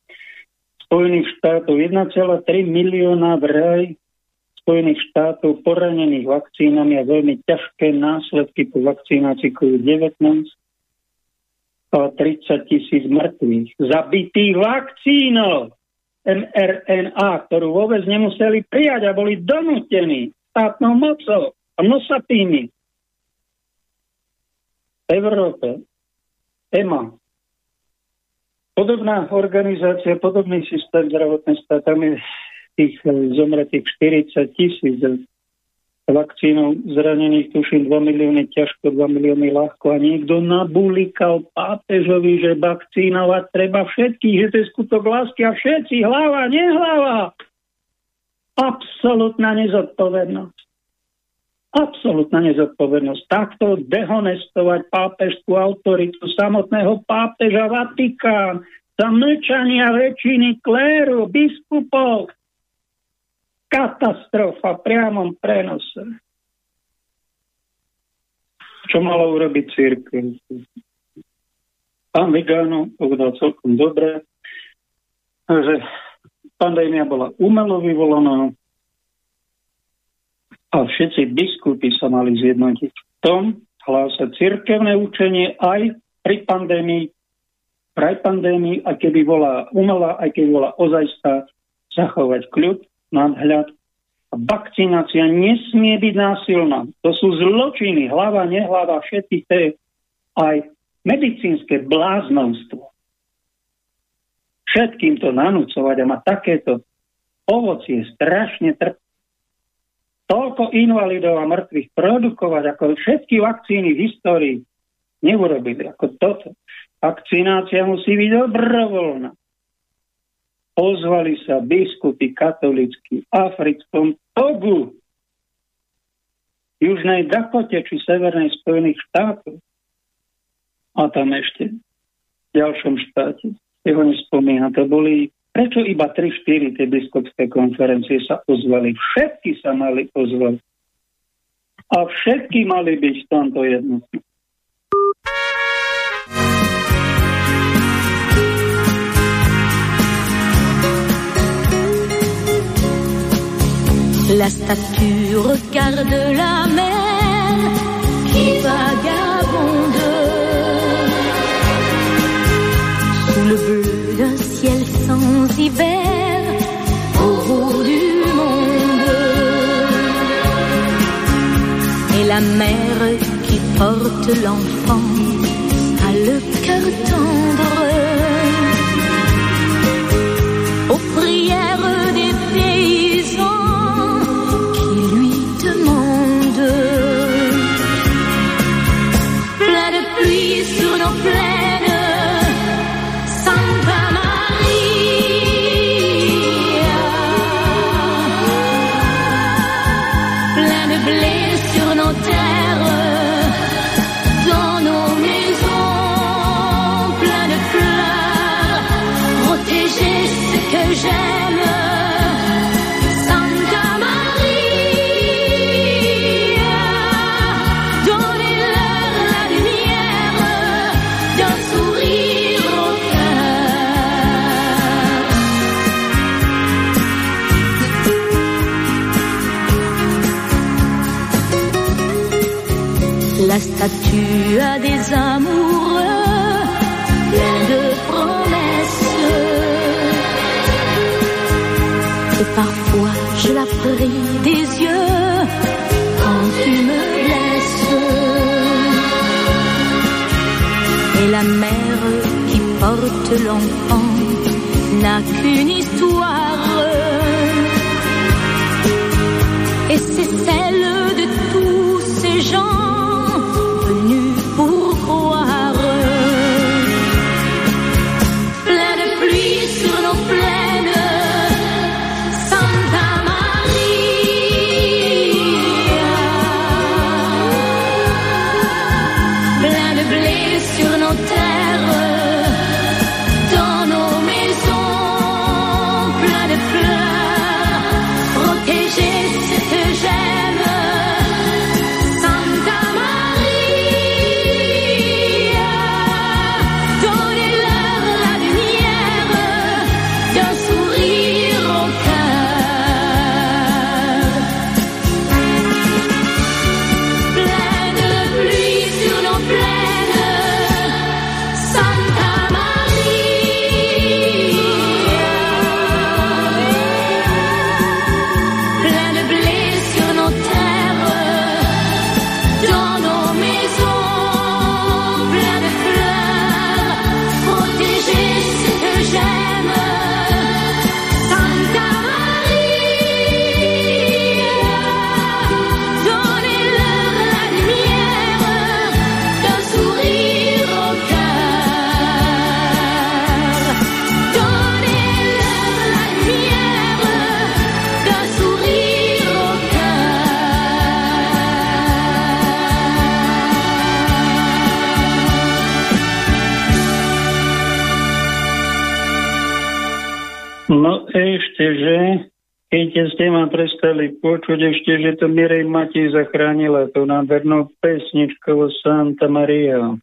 Spojených štátov 1,3 milióna vraj Spojených štátov poranených vakcínami a veľmi ťažké následky po vakcinácii COVID-19 a 30 tisíc mŕtvych. Zabitých vakcínov mRNA, ktorú vôbec nemuseli prijať a boli donútení štátnou mocou a nosatými. V Európe EMA Podobná organizácia, podobný systém zdravotníctva, tam je tých eh, zomretých 40 tisíc vakcínov zranených, tuším 2 milióny ťažko, 2 milióny ľahko a niekto nabulikal pápežovi, že vakcínovať treba všetkých, že to je skutok lásky a všetci, hlava, nehlava. Absolutná nezodpovednosť. Absolutná nezodpovednosť. Takto dehonestovať pápežskú autoritu samotného pápeža Vatikán za mlčania väčšiny kléru, biskupov. Katastrofa v priamom prenose. Čo malo urobiť církev? Pán Vigano povedal celkom dobre, že pandémia bola umelo vyvolaná, a všetci biskupy sa mali zjednotiť v tom, hlása cirkevné učenie aj pri pandémii, pri pandémii, a keby bola umelá, aj keby bola ozajstá, zachovať kľud, nadhľad. A vakcinácia nesmie byť násilná. To sú zločiny, hlava, nehlava, všetky tie aj medicínske bláznovstvo. Všetkým to nanúcovať a mať takéto ovocie strašne trp toľko invalidov a mŕtvych produkovať, ako všetky vakcíny v histórii neurobili, ako toto. Vakcinácia musí byť dobrovoľná. Pozvali sa biskupy katolícky v africkom Togu, Južnej Dakote či Severnej Spojených štátov. A tam ešte v ďalšom štáte. Si ho nespomína. To boli Prečo iba 3-4 tie biskupské konferencie sa ozvali? Všetky sa mali ozvať. A všetky mali byť v tomto jednotní. La statue regarde la mer qui vagabonde hiver au bout du monde. Et la mère qui porte l'enfant a le cœur tendre statue à des amoureux plein de promesses. Et parfois je la prie des yeux quand tu me laisses. Et la mère qui porte l'enfant n'a qu'une histoire. Et c'est celle de tous ces gens prestali počuť ešte, že to Mirej Mati zachránila to nádhernou pesničkou Santa Maria.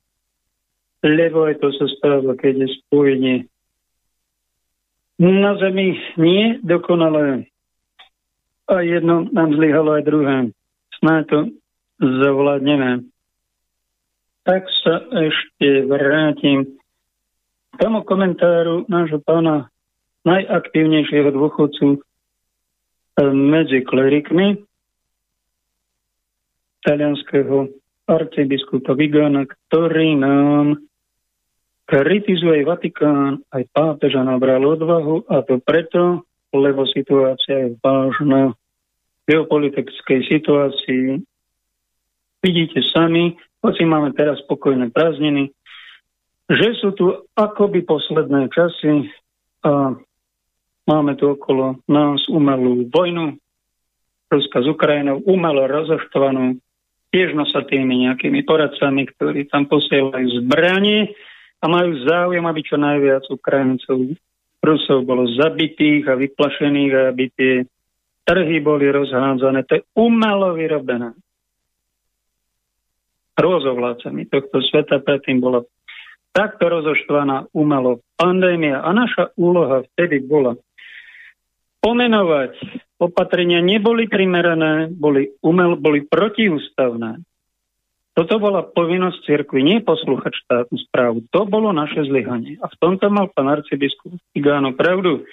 Lebo aj to sa stáva, keď je spojenie. Na zemi nie dokonalé. A jedno nám zlyhalo aj druhé. Snáď to zavládneme. Tak sa ešte vrátim k tomu komentáru nášho pána najaktívnejšieho dôchodcu medzi klerikmi talianského arcibiskupa Vigana, ktorý nám kritizuje Vatikán, aj pápeža nabral odvahu a to preto, lebo situácia je vážna v geopolitickej situácii. Vidíte sami, hoci máme teraz spokojné prázdniny, že sú tu akoby posledné časy a Máme tu okolo nás umelú vojnu, Ruska s Ukrajinou, umelo rozoštvanú, tiež sa tými nejakými poradcami, ktorí tam posielajú zbranie a majú záujem, aby čo najviac Ukrajincov, Rusov bolo zabitých a vyplašených a aby tie trhy boli rozhádzané. To je umelo vyrobené. Rozovlácami tohto sveta predtým bola takto rozoštvaná umelo pandémia a naša úloha vtedy bola pomenovať. Opatrenia neboli primerané, boli, umel, boli protiústavné. Toto bola povinnosť cirkvi, nie poslúchať štátnu správu. To bolo naše zlyhanie. A v tomto mal pán arcibiskup Igáno pravdu.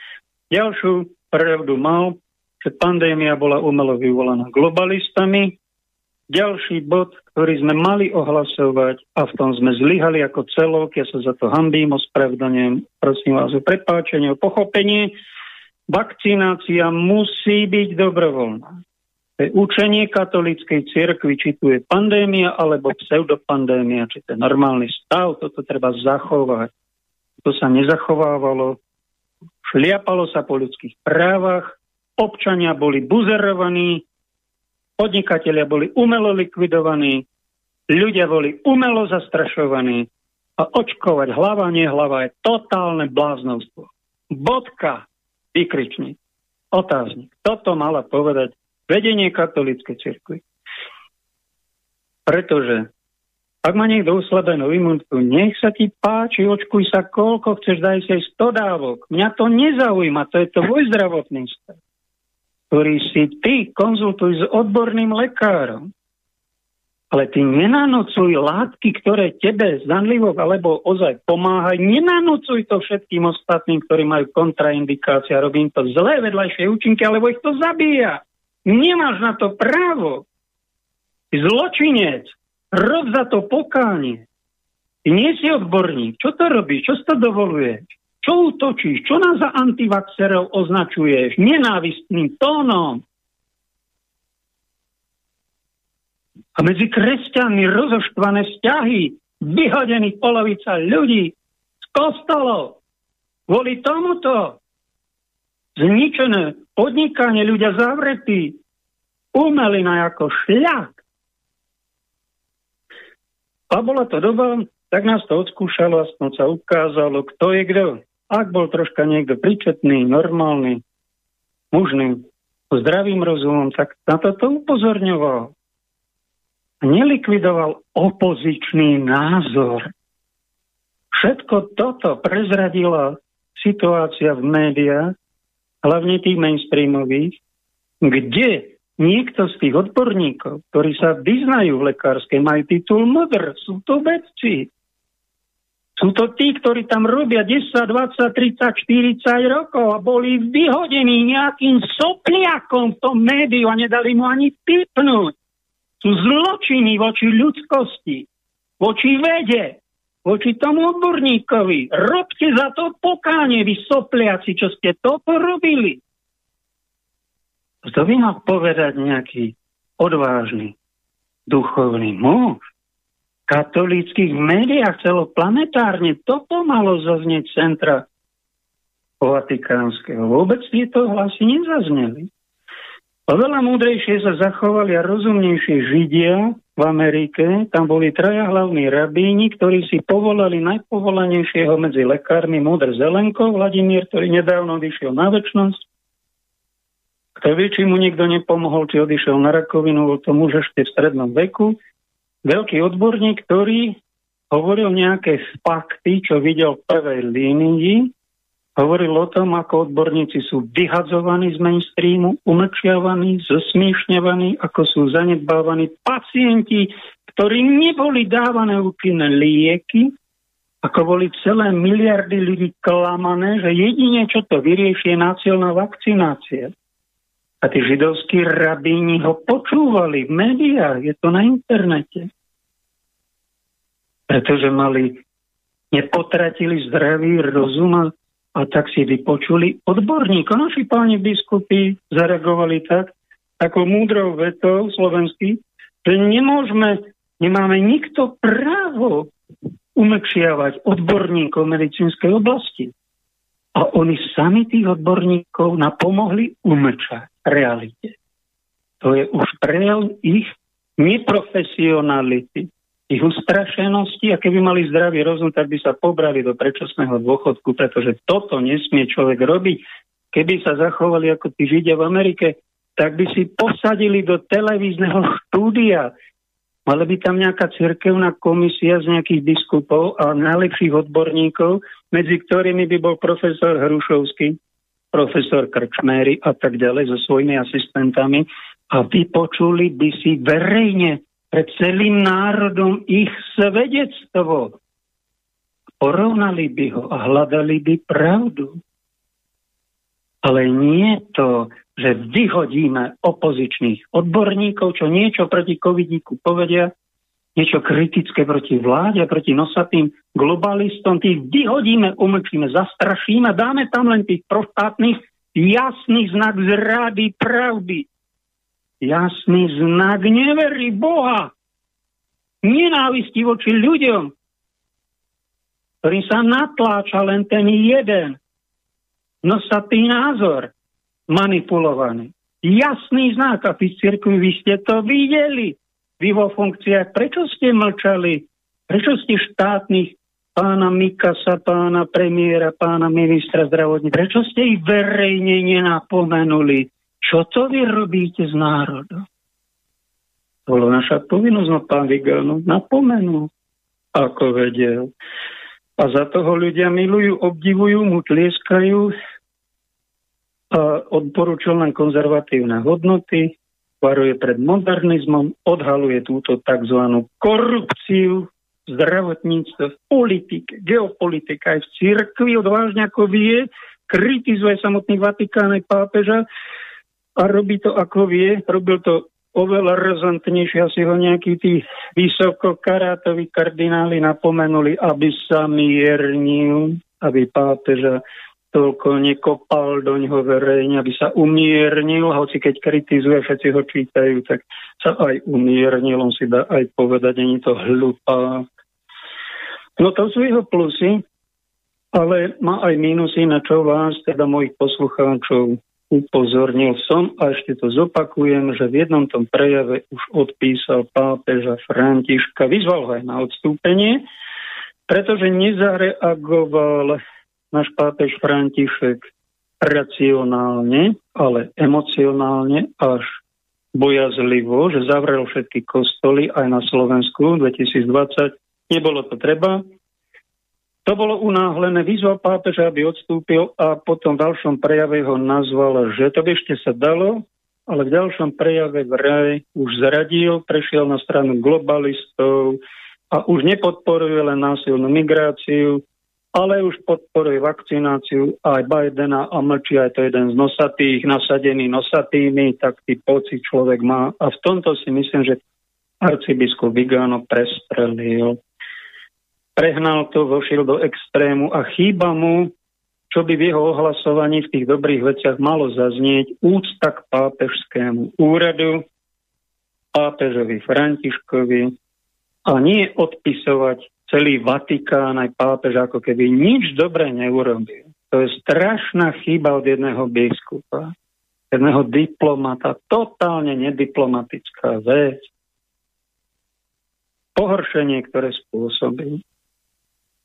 Ďalšiu pravdu mal, že pandémia bola umelo vyvolaná globalistami. Ďalší bod, ktorý sme mali ohlasovať a v tom sme zlyhali ako celok, ja sa za to hambím, ospravedlňujem, prosím vás o prepáčenie, o pochopenie, Vakcinácia musí byť dobrovoľná. Učenie katolíckej cirkvi, či tu je pandémia alebo pseudopandémia, či to je normálny stav, toto treba zachovať. To sa nezachovávalo, šliapalo sa po ľudských právach, občania boli buzerovaní, podnikatelia boli umelo likvidovaní, ľudia boli umelo zastrašovaní a očkovať hlava, nie hlava je totálne bláznovstvo. Bodka vykričník, otáznik. Toto mala povedať vedenie katolíckej cirkvi. Pretože ak má niekto uslabenú imunitu, nech sa ti páči, očkuj sa koľko chceš, daj si aj 100 dávok. Mňa to nezaujíma, to je tvoj zdravotný stav, ktorý si ty konzultuj s odborným lekárom. Ale ty nenanocuj látky, ktoré tebe zdanlivo alebo ozaj pomáhajú. Nenanocuj to všetkým ostatným, ktorí majú kontraindikácia. Robím to zlé vedľajšie účinky, alebo ich to zabíja. Nemáš na to právo. Zločinec. Rob za to pokánie. Nie si odborník. Čo to robíš? Čo to dovoluješ? Čo útočíš? Čo nás za antivaxerov označuješ? Nenávistným tónom. A medzi kresťanmi rozoštvané vzťahy, vyhodených polovica ľudí z kostolov. Kvôli tomuto zničené podnikanie, ľudia zavretí, umelina ako šľak. A bola to doba, tak nás to odskúšalo, aspoň sa ukázalo, kto je kto. Ak bol troška niekto príčetný, normálny, mužný, zdravým rozumom, tak na toto upozorňoval. Nelikvidoval opozičný názor. Všetko toto prezradila situácia v médiách, hlavne tých mainstreamových, kde niekto z tých odborníkov, ktorí sa vyznajú v lekárskej, majú titul MDR, sú to vedci. Sú to tí, ktorí tam robia 10, 20, 30, 40 rokov a boli vyhodení nejakým sopliakom v tom médiu a nedali mu ani typnúť. Sú zločiny voči ľudskosti, voči vede, voči tomu odborníkovi. Robte za to pokánie, vy sopliaci, čo ste toto robili. Kto by mal povedať nejaký odvážny, duchovný muž? katolíckých médiách celoplanetárne toto malo zaznieť centra vatikánskeho. Vôbec tieto hlasy nezazneli. Oveľa múdrejšie sa zachovali a rozumnejšie Židia v Amerike. Tam boli traja hlavní rabíni, ktorí si povolali najpovolanejšieho medzi lekármi Múdr Zelenko, Vladimír, ktorý nedávno odišiel na väčnosť kto vie, či mu niekto nepomohol, či odišiel na rakovinu, to muž ešte v strednom veku. Veľký odborník, ktorý hovoril nejaké fakty, čo videl v prvej línii, hovoril o tom, ako odborníci sú vyhadzovaní z mainstreamu, umlčiavaní, zosmiešňovaní, ako sú zanedbávaní pacienti, ktorí neboli dávané účinné lieky, ako boli celé miliardy ľudí klamané, že jedine, čo to vyrieši, je násilná vakcinácia. A tí židovskí rabíni ho počúvali v médiách, je to na internete. Pretože mali, nepotratili zdravý rozum a, a tak si vypočuli odborníkov. Naši páni biskupy zareagovali tak, ako múdrou vetou slovenský, že nemôžeme, nemáme nikto právo umekšiavať odborníkov medicínskej oblasti. A oni sami tých odborníkov napomohli umlčať realite. To je už prejav ich neprofesionality, ich ustrašenosti a keby mali zdravý rozum, tak by sa pobrali do predčasného dôchodku, pretože toto nesmie človek robiť. Keby sa zachovali ako tí Židia v Amerike, tak by si posadili do televízneho <laughs> štúdia. Mala by tam nejaká cirkevná komisia z nejakých biskupov a najlepších odborníkov, medzi ktorými by bol profesor Hrušovský, profesor Krčméry a tak ďalej so svojimi asistentami a vypočuli by si verejne pred celým národom ich svedectvo. Porovnali by ho a hľadali by pravdu. Ale nie to, že vyhodíme opozičných odborníkov, čo niečo proti covidíku povedia, niečo kritické proti vláde, proti nosatým globalistom, tých vyhodíme, umlčíme, zastrašíme, dáme tam len tých proštátnych jasný znak zrady pravdy. Jasný znak neverí Boha. Nenávisti voči ľuďom, ktorý sa natláča len ten jeden nosatý názor manipulovaný. Jasný znak a v cirkvi vy ste to videli vy vo funkciách, prečo ste mlčali? Prečo ste štátnych pána Mikasa, pána premiéra, pána ministra zdravotní, prečo ste ich verejne nenapomenuli? Čo to vy robíte z národa? To bolo naša povinnosť, no pán Vigel, no napomenul, ako vedel. A za toho ľudia milujú, obdivujú, mu tlieskajú a odporúčil len konzervatívne hodnoty, varuje pred modernizmom, odhaluje túto tzv. korupciu v zdravotníctve, v politike, geopolitike, aj v cirkvi, odvážne ako vie, kritizuje samotný Vatikán aj pápeža a robí to ako vie, robil to oveľa razantnejšie, asi ho nejakí tí vysokokarátoví kardináli napomenuli, aby sa miernil, aby pápeža toľko nekopal do ňoho verejne, aby sa umiernil, hoci keď kritizuje, všetci ho čítajú, tak sa aj umiernil, on si dá aj povedať, není to hlupá. No to sú jeho plusy, ale má aj minusy, na čo vás, teda mojich poslucháčov, upozornil som a ešte to zopakujem, že v jednom tom prejave už odpísal pápeža Františka, vyzval ho aj na odstúpenie, Pretože nezareagoval náš pápež František racionálne, ale emocionálne až bojazlivo, že zavrel všetky kostoly aj na Slovensku 2020. Nebolo to treba. To bolo unáhlené. Vyzval pápeža, aby odstúpil a potom v ďalšom prejave ho nazval, že to by ešte sa dalo, ale v ďalšom prejave vraj už zradil, prešiel na stranu globalistov a už nepodporuje len násilnú migráciu, ale už podporuje vakcináciu aj Bidena a mlčí aj to jeden z nosatých, nasadený nosatými, tak tý pocit človek má. A v tomto si myslím, že arcibiskup Vigano prestrelil. Prehnal to, vošiel do extrému a chýba mu, čo by v jeho ohlasovaní v tých dobrých veciach malo zaznieť, úcta k pápežskému úradu, pápežovi Františkovi a nie odpisovať celý Vatikán, aj pápež, ako keby nič dobre neurobil. To je strašná chyba od jedného biskupa, jedného diplomata, totálne nediplomatická vec. Pohoršenie, ktoré spôsobí.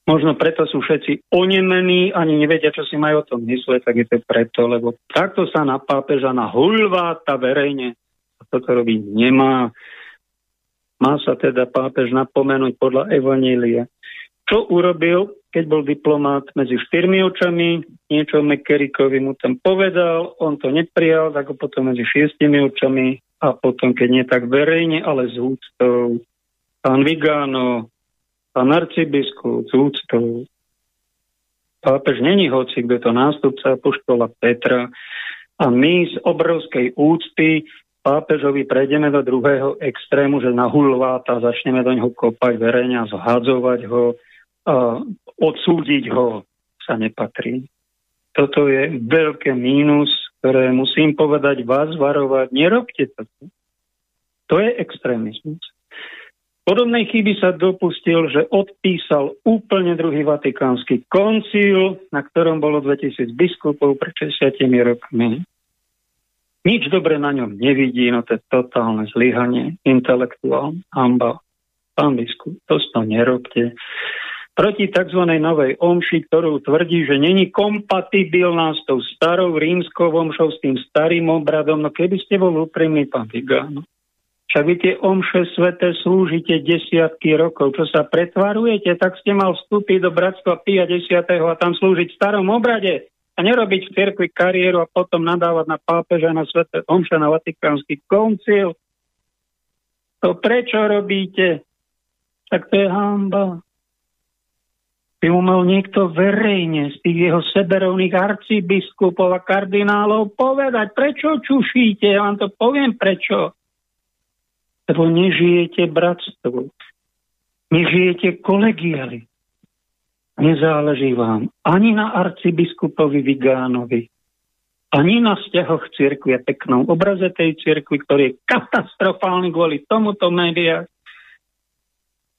Možno preto sú všetci onemení, ani nevedia, čo si majú o tom mysleť, tak je to preto, lebo takto sa na pápeža na hulváta verejne. A toto robiť nemá. Má sa teda pápež napomenúť podľa Evanília. Čo urobil, keď bol diplomát medzi štyrmi očami, niečo Mekerikovi mu tam povedal, on to neprijal, tak ho potom medzi šiestimi očami a potom, keď nie tak verejne, ale s úctou. Pán Vigano, pán arcibiskup s úctou. Pápež není hoci, kto to nástupca poštola Petra. A my z obrovskej úcty pápežovi prejdeme do druhého extrému, že na hulváta začneme do neho kopať verejne a zhadzovať ho, a odsúdiť ho sa nepatrí. Toto je veľké mínus, ktoré musím povedať vás varovať. Nerobte to. To je extrémizmus. Podobnej chyby sa dopustil, že odpísal úplne druhý vatikánsky koncil, na ktorom bolo 2000 biskupov pred 60 rokmi. Nič dobre na ňom nevidí, no to je totálne zlyhanie, intelektuálne, hamba. Pán biskup, to to nerobte. Proti tzv. novej omši, ktorú tvrdí, že není kompatibilná s tou starou rímskou omšou, s tým starým obradom, no keby ste bol úprimný, pán Vigano. Však vy tie omše svete slúžite desiatky rokov. Čo sa pretvarujete, tak ste mal vstúpiť do Bratstva Pia 10. a tam slúžiť v starom obrade a nerobiť v cirkvi kariéru a potom nadávať na pápeža, na sveté omša, na vatikánsky koncil. To prečo robíte? Tak to je hamba. By mu mal niekto verejne z tých jeho seberovných arcibiskupov a kardinálov povedať, prečo čušíte, ja vám to poviem prečo. Lebo nežijete bratstvo. Nežijete kolegiali. Nezáleží vám ani na arcibiskupovi Vigánovi, ani na vzťahoch cirkvi a peknom obraze tej cirkvi, ktorý je katastrofálny kvôli tomuto média.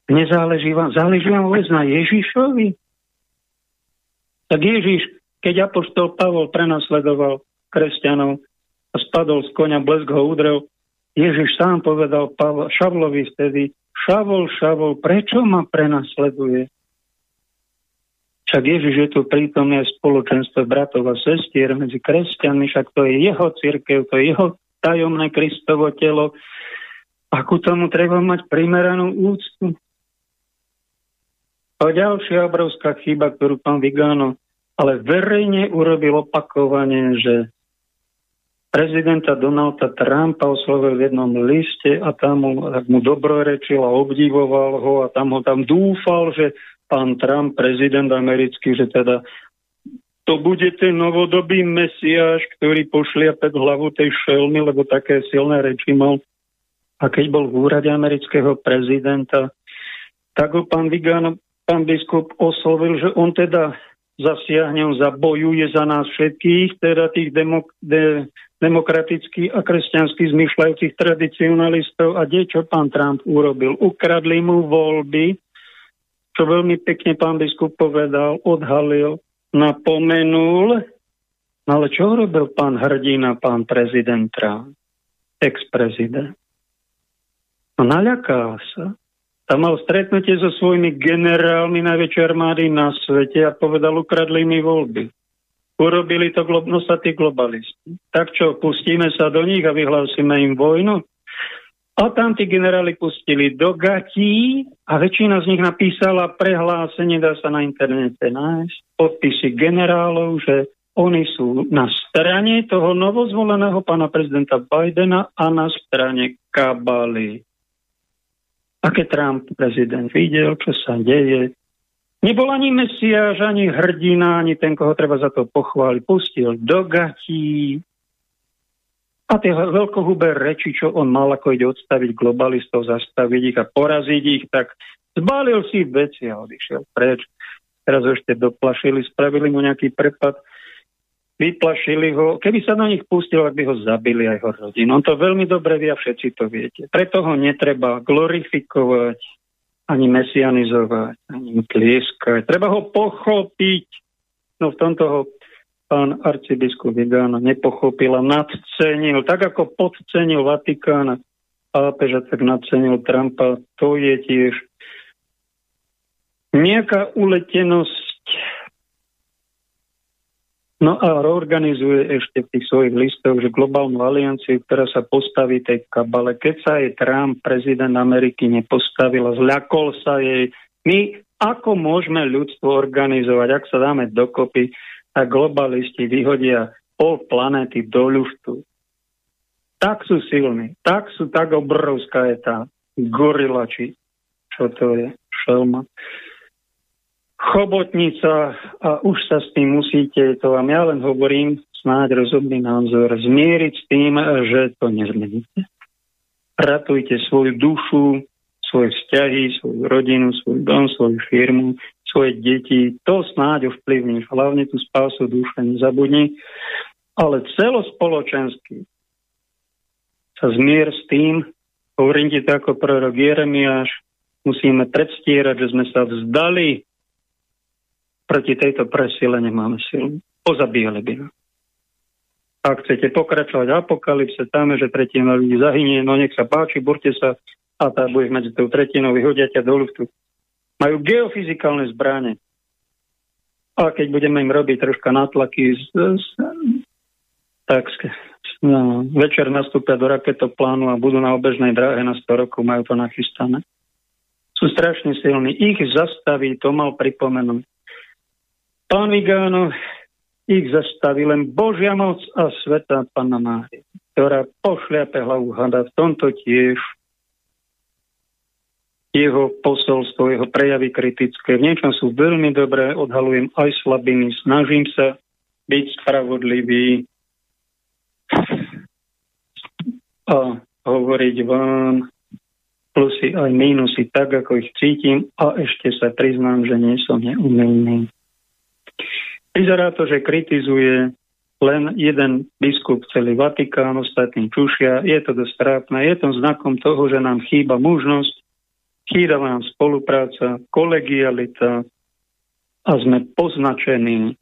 Nezáleží vám, záleží vám vôbec na Ježišovi? Tak Ježiš, keď apoštol Pavol prenasledoval kresťanov a spadol z konia, blesk ho udrel, Ježiš sám povedal Pavol, Šavlovi vtedy, Šavol, Šavol, prečo ma prenasleduje? Však Ježiš je tu prítomné spoločenstvo bratov a sestier medzi kresťanmi, však to je jeho církev, to je jeho tajomné Kristovo telo. Akú tomu treba mať primeranú úctu? A ďalšia obrovská chyba, ktorú pán Vigano ale verejne urobil opakovane, že prezidenta Donalda Trumpa oslovil v jednom liste a tam mu, dobrorečil a obdivoval ho a tam ho tam dúfal, že pán Trump, prezident americký, že teda to bude ten novodobý mesiáš, ktorý pošliape hlavu tej šelmy, lebo také silné reči mal. A keď bol v úrade amerického prezidenta, tak ho pán Vigano, pán biskup oslovil, že on teda zasiahne, on zabojuje za nás všetkých, teda tých demok- de- demokratických a kresťanských zmyšľajúcich tradicionalistov a die, čo pán Trump urobil. Ukradli mu voľby, čo veľmi pekne pán biskup povedal, odhalil, napomenul, no ale čo robil pán hrdina, pán prezident Trump, ex-prezident? No naľakal sa. Tam mal stretnutie so svojimi generálmi najväčšej armády na svete a povedal, ukradli mi voľby. Urobili to glo- nosatí globalisti. Tak čo, pustíme sa do nich a vyhlásime im vojnu? A tam tí generáli pustili do gatí a väčšina z nich napísala prehlásenie, dá sa na internete nájsť, podpisy generálov, že oni sú na strane toho novozvoleného pána prezidenta Bidena a na strane kabaly. A keď Trump prezident videl, čo sa deje, nebol ani mesiáš, ani hrdina, ani ten, koho treba za to pochváliť, pustil do gatí. A tie veľkohubé reči, čo on mal, ako ide odstaviť globalistov, zastaviť ich a poraziť ich, tak zbalil si veci a odišiel preč. Teraz ho ešte doplašili, spravili mu nejaký prepad vyplašili ho. Keby sa na nich pustil, ak by ho zabili aj ho rodinu. On to veľmi dobre vie a všetci to viete. Preto ho netreba glorifikovať, ani mesianizovať, ani tlieskať. Treba ho pochopiť. No v tomto ho pán arcibiskup Vigán nepochopil a nadcenil. Tak ako podcenil Vatikána pápeža, tak nadcenil Trumpa. To je tiež nejaká uletenosť No a reorganizuje ešte v tých svojich listoch, že globálnu alianciu, ktorá sa postaví tej kabale. Keď sa jej Trump, prezident Ameriky, nepostavil a zľakol sa jej, my ako môžeme ľudstvo organizovať, ak sa dáme dokopy, a globalisti vyhodia pol planéty do ľuftu. Tak sú silní, tak sú, tak obrovská je tá gorila, či čo to je, šelma chobotnica a už sa s tým musíte, to vám ja len hovorím, snáď rozumný názor, zmieriť s tým, že to nezmeníte. Ratujte svoju dušu, svoje vzťahy, svoju rodinu, svoj dom, svoju firmu, svoje deti. To snáď ovplyvníš. Hlavne tú spásu duše nezabudni. Ale celospoločensky sa zmier s tým, hovorím ti to ako prorok Jeremiáš, musíme predstierať, že sme sa vzdali proti tejto presile nemáme silu. Pozabíjali by nás. Ak chcete pokračovať apokalypse, tam že tretina ľudí zahynie, no nech sa páči, burte sa a tá bude medzi tou tretinou, vyhodia ťa do luftu. Majú geofyzikálne zbranie. A keď budeme im robiť troška natlaky, z, z, tak no, večer nastúpia do raketoplánu a budú na obežnej dráhe na 100 rokov, majú to nachystané. Sú strašne silní. Ich zastaví, to mal pripomenúť. Pán Vigáno, ich zastaví len Božia moc a sveta Panna Mária, ktorá pošliape hlavu hada v tomto tiež jeho posolstvo, jeho prejavy kritické. V niečom sú veľmi dobré, odhalujem aj slabiny, snažím sa byť spravodlivý a hovoriť vám plusy aj mínusy tak, ako ich cítim a ešte sa priznám, že nie som neumilný. Vyzerá to, že kritizuje len jeden biskup celý Vatikán, ostatní čušia. Je to dosť trápne. Je to znakom toho, že nám chýba mužnosť, chýba nám spolupráca, kolegialita a sme poznačení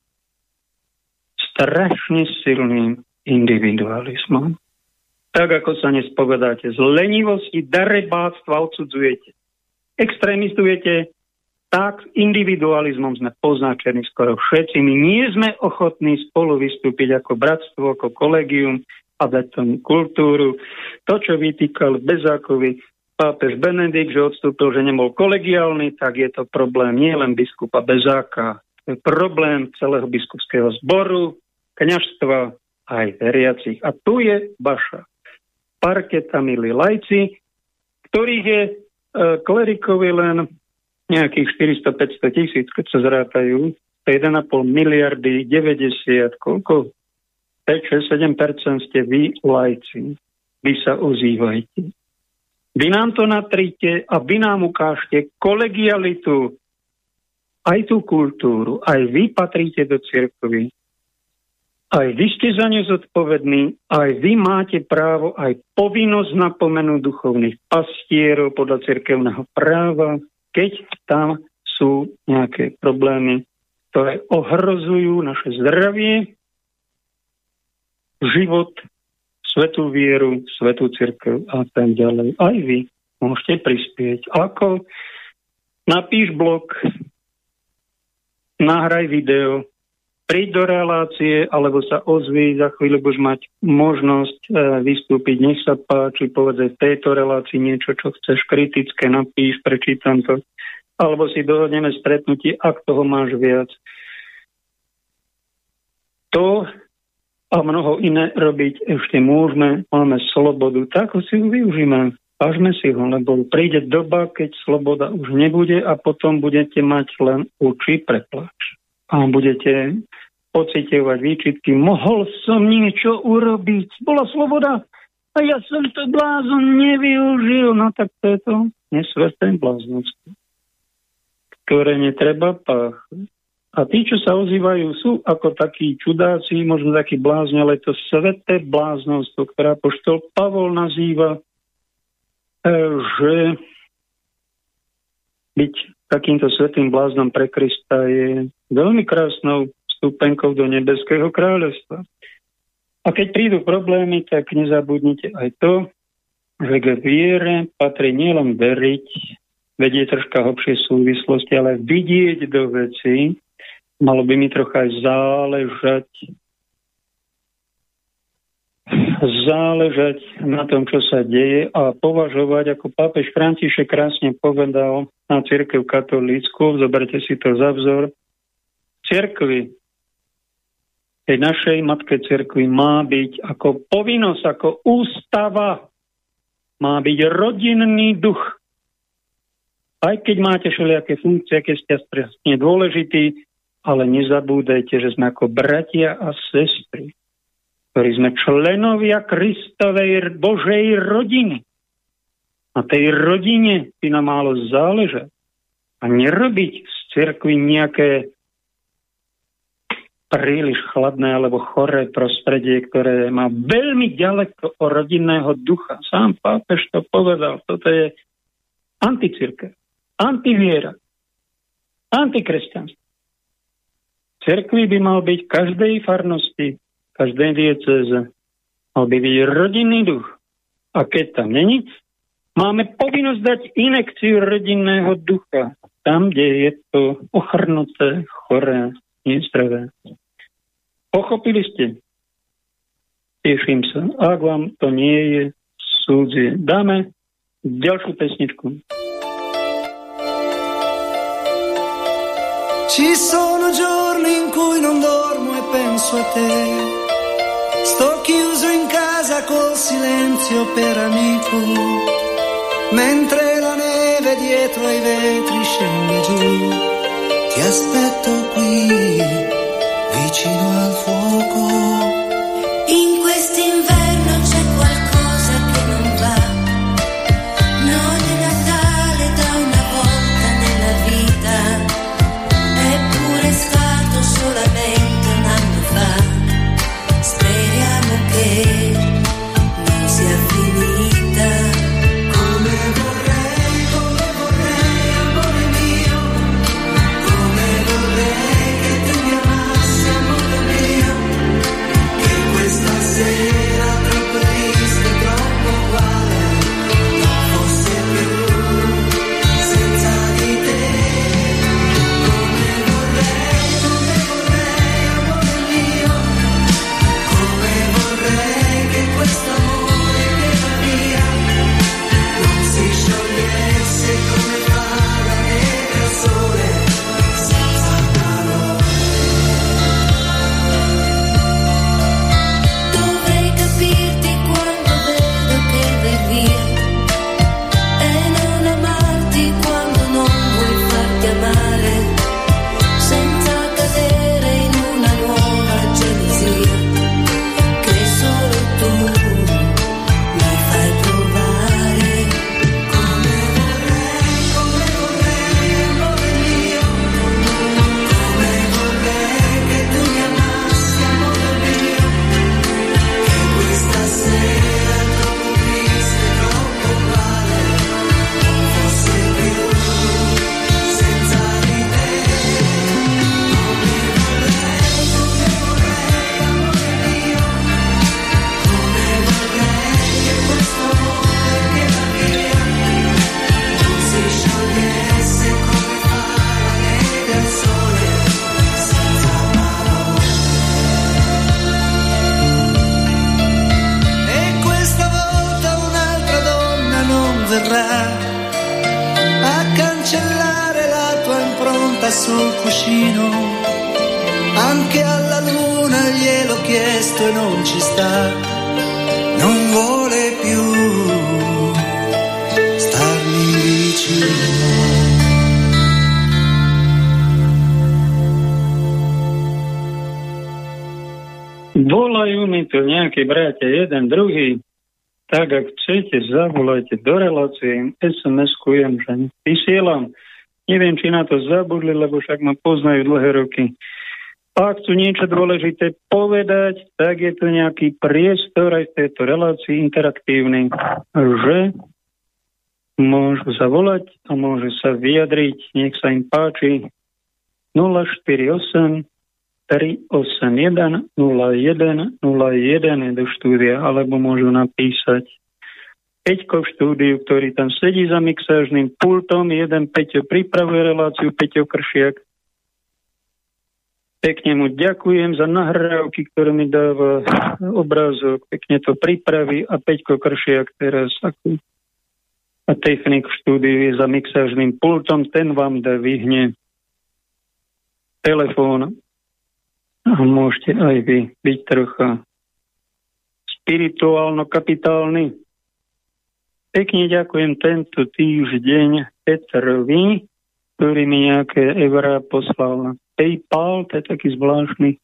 strašne silným individualizmom. Tak ako sa nespovedáte, z lenivosti, darebáctva odsudzujete. Extrémistujete tak individualizmom sme poznačení skoro všetci. My nie sme ochotní spolu vystúpiť ako bratstvo, ako kolegium a dať tomu kultúru. To, čo vytýkal Bezákovi pápež Benedikt, že odstúpil, že nebol kolegiálny, tak je to problém nie len biskupa Bezáka, to je problém celého biskupského zboru, kňažstva aj veriacich. A tu je vaša parketa, milí lajci, ktorých je e, klerikovi len nejakých 400-500 tisíc, keď sa zrátajú, to 1,5 miliardy, 90, koľko? 5, 6, 7 ste vy lajci. Vy sa ozývajte. Vy nám to natrite a vy nám ukážte kolegialitu, aj tú kultúru, aj vy patríte do cirkvy. Aj vy ste za ňu zodpovední, aj vy máte právo, aj povinnosť napomenúť duchovných pastierov podľa cirkevného práva, keď tam sú nejaké problémy, ktoré ohrozujú naše zdravie, život, svetú vieru, svetú církev a tak ďalej. Aj vy môžete prispieť. Ako? Napíš blog, nahraj video, príď do relácie, alebo sa ozví, za chvíľu budeš mať možnosť e, vystúpiť, nech sa páči, povedať v tejto relácii niečo, čo chceš kritické, napíš, prečítam to, alebo si dohodneme stretnutie, ak toho máš viac. To a mnoho iné robiť ešte môžeme, máme slobodu, tak si ju využíme. Vážme si ho, lebo príde doba, keď sloboda už nebude a potom budete mať len uči preplač. A budete pocitovať výčitky. Mohol som niečo urobiť. Bola sloboda a ja som to blázon nevyužil. No tak to je to nesveté bláznostvo, ktoré netreba páchať. A tí, čo sa ozývajú, sú ako takí čudáci, možno takí blázni, ale to sveté bláznostvo, ktoré poštol Pavol nazýva, e, že byť takýmto svetým bláznom pre Krista je veľmi krásnou stupenkou do nebeského kráľovstva. A keď prídu problémy, tak nezabudnite aj to, že k viere patrí nielen veriť, vedieť troška hlbšie súvislosti, ale vidieť do veci, malo by mi trocha aj záležať záležať na tom, čo sa deje a považovať, ako pápež František krásne povedal na církev katolícku, zoberte si to za vzor, církvi, tej našej matke církvi má byť ako povinnosť, ako ústava, má byť rodinný duch. Aj keď máte všelijaké funkcie, keď ste stresne dôležitý, ale nezabúdajte, že sme ako bratia a sestry, ktorí sme členovia Kristovej Božej rodiny. Na tej rodine by nám málo záležať a nerobiť z cirkvi nejaké príliš chladné alebo choré prostredie, ktoré má veľmi ďaleko od rodinného ducha. Sám pápež to povedal. Toto je anticirkev, antiviera, antikresťanstvo cerkvi by mal byť každej farnosti, každej dieceze. Mal by byť rodinný duch. A keď tam není, máme povinnosť dať inekciu rodinného ducha. Tam, kde je to ochrnuté, choré, nezdravé. Pochopili ste? Teším sa. Ak vám to nie je súdzie, dáme ďalšiu pesničku. Ci sono giorni in cui non dormo e penso a te. Sto chiuso in casa col silenzio per amico, mentre la neve dietro ai vetri scende giù. Ti aspetto qui, vicino al fuoco. Nejakí bratia, jeden, druhý. Tak, ak chcete, zavolajte do relácie, SMS-kujem, že vysielam. Neviem, či na to zabudli, lebo však ma poznajú dlhé roky. Ak chcú niečo dôležité povedať, tak je to nejaký priestor aj v tejto relácii interaktívny, že môžu zavolať a môžu sa vyjadriť, nech sa im páči 048 381 01 01 do štúdia, alebo môžu napísať Peťko v štúdiu, ktorý tam sedí za mixážnym pultom, jeden Peťo pripravuje reláciu, Peťo Kršiak. Pekne mu ďakujem za nahrávky, ktoré mi dáva obrázok, pekne to pripraví a Peťko Kršiak teraz ako a technik v štúdiu je za mixážnym pultom, ten vám dá vyhne telefón a môžete aj vy byť trocha spirituálno-kapitálny. Pekne ďakujem tento týždeň Petrovi, ktorý mi nejaké eurá poslal PayPal, to je taký zvláštny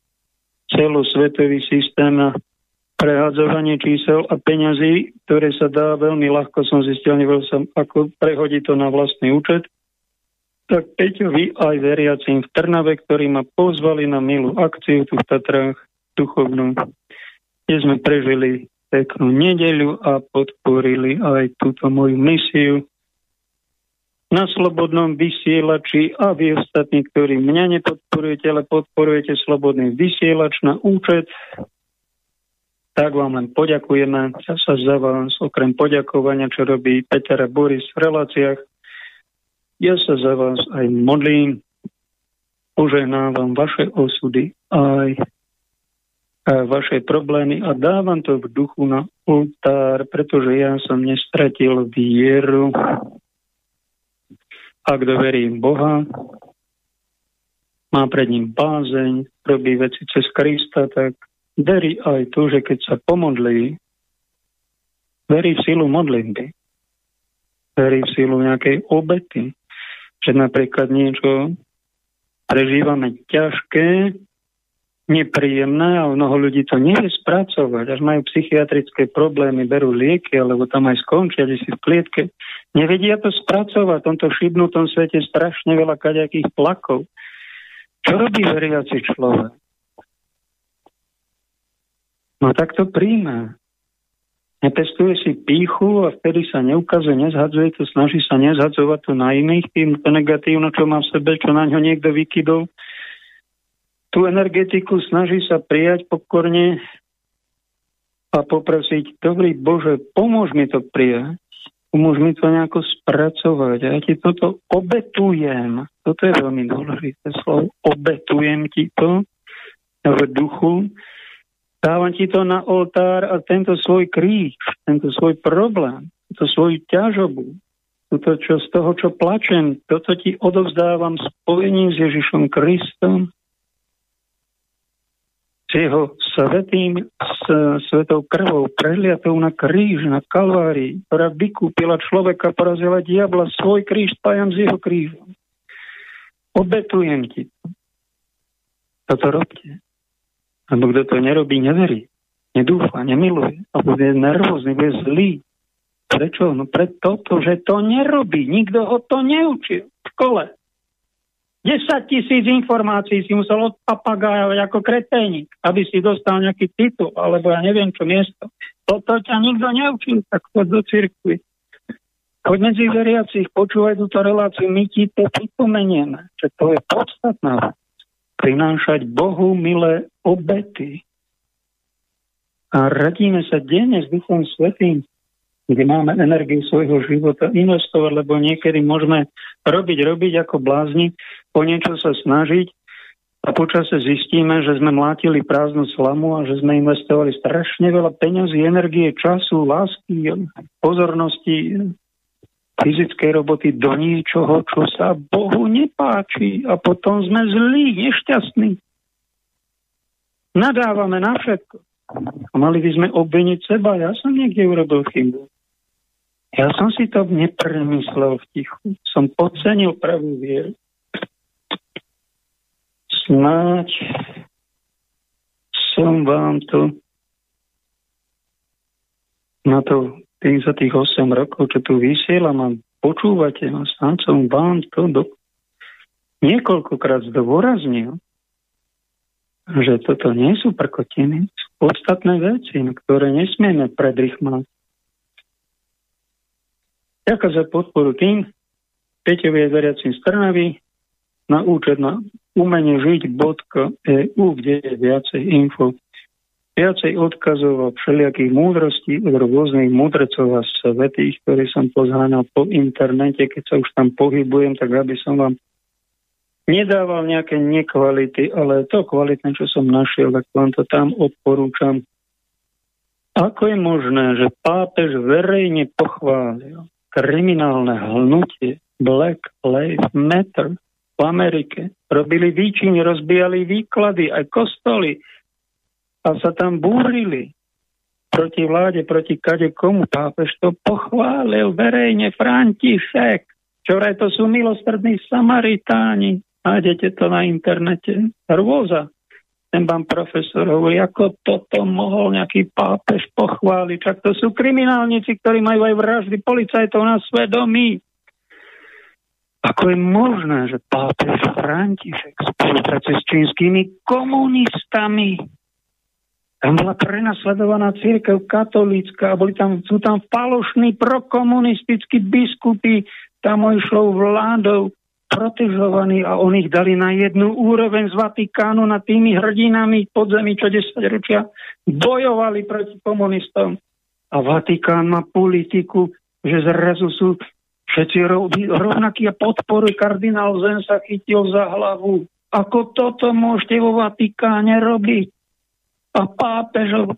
celosvetový systém na prehadzovanie čísel a peňazí, ktoré sa dá veľmi ľahko, som zistil, nevedel som, ako prehodiť to na vlastný účet tak Peťovi aj veriacim v Trnave, ktorí ma pozvali na milú akciu tu v Tatrách duchovnú, kde sme prežili peknú nedeľu a podporili aj túto moju misiu na slobodnom vysielači a vy ostatní, ktorí mňa nepodporujete, ale podporujete slobodný vysielač na účet, tak vám len poďakujeme. Ja sa za vás, okrem poďakovania, čo robí Peter a Boris v reláciách, ja sa za vás aj modlím, požehnávam vaše osudy aj vaše problémy a dávam to v duchu na oltár, pretože ja som nestratil vieru. A kto verí Boha, má pred ním bázeň, robí veci cez Krista, tak verí aj to, že keď sa pomodlí, verí v silu modlitby, verí v silu nejakej obety, že napríklad niečo prežívame ťažké, nepríjemné a mnoho ľudí to nevie spracovať, až majú psychiatrické problémy, berú lieky, alebo tam aj skončia, si v klietke. Nevedia to spracovať, v tomto šibnutom svete strašne veľa kaďakých plakov. Čo robí veriaci človek? No tak to príjme. Nepestuje si píchu a vtedy sa neukazuje, nezhadzuje to, snaží sa nezhadzovať to na iných, tým to negatívno, čo má v sebe, čo na ňo niekto vykydol. Tú energetiku snaží sa prijať pokorne a poprosiť, dobrý Bože, pomôž mi to prijať, pomôž mi to nejako spracovať. Ja ti toto obetujem. Toto je veľmi dôležité slovo. Obetujem ti to v duchu Dávam ti to na oltár a tento svoj kríž, tento svoj problém, tento svoju ťažobu, toto, čo z toho, čo plačem, toto ti odovzdávam spojením s Ježišom Kristom, s jeho svetým, s svetou krvou, prehliatou na kríž, na kalvárii, ktorá vykúpila človeka, porazila diabla, svoj kríž spájam s jeho krížom. Obetujem ti to. Toto robte. Lebo kto to nerobí, neverí, nedúfa, nemiluje, alebo je nervózny, je zlý. Prečo? No preto, že to nerobí. Nikto ho to neučil v škole. 10 tisíc informácií si musel odpapagájovať ako kreténik, aby si dostal nejaký titul, alebo ja neviem čo miesto. Toto ťa nikto neučil, tak choď do cirkvi. Choď medzi veriacich, počúvaj túto reláciu, my ti to pripomenieme, že to je podstatná prinášať Bohu milé obety. A radíme sa denne s Duchom Svetým, kde máme energiu svojho života investovať, lebo niekedy môžeme robiť, robiť ako blázni, po niečo sa snažiť a počase zistíme, že sme mlátili prázdnu slamu a že sme investovali strašne veľa peňazí, energie, času, lásky, pozornosti, fyzickej roboty do niečoho, čo sa Bohu nepáči a potom sme zlí, nešťastní. Nadávame na všetko. A mali by sme obviniť seba. Ja som niekde urobil chybu. Ja som si to nepremyslel v tichu. Som podcenil pravú vieru. Snáď som vám to na to tým za tých 8 rokov, čo tu vysielam a počúvate ma, som vám to do... niekoľkokrát zdôraznil, že toto nie sú prkotiny, sú podstatné veci, ktoré nesmieme predrychmať. Ďakujem za podporu tým, Peťovi je veriacim z Trnavy, na účet na umenie žiť.eu, kde je viacej info viacej odkazov a všelijakých múdrostí od rôznych múdrecov a svetých, ktorí som pozháňal po internete, keď sa už tam pohybujem, tak aby som vám nedával nejaké nekvality, ale to kvalitné, čo som našiel, tak vám to tam odporúčam. Ako je možné, že pápež verejne pochválil kriminálne hnutie Black Lives Matter v Amerike? Robili výčiny, rozbijali výklady, aj kostoly, a sa tam búrili proti vláde, proti kade komu. Pápež to pochválil verejne František. Čoraj to sú milostrední Samaritáni. Nájdete to na internete. Rôza. Ten vám profesor hovorí, ako toto mohol nejaký pápež pochváliť. Čak to sú kriminálnici, ktorí majú aj vraždy policajtov na svedomí. Ako je možné, že pápež František spolupracuje s čínskymi komunistami, tam bola prenasledovaná církev katolícka a boli tam, sú tam falošní prokomunistickí biskupy, tam išlo vládou protežovaní a oni ich dali na jednu úroveň z Vatikánu na tými hrdinami podzemí, čo 10 ročia bojovali proti komunistom. A Vatikán má politiku, že zrazu sú všetci rovnakí a podporujú. Kardinál Zen sa chytil za hlavu. Ako toto môžete vo Vatikáne robiť? A pápežov.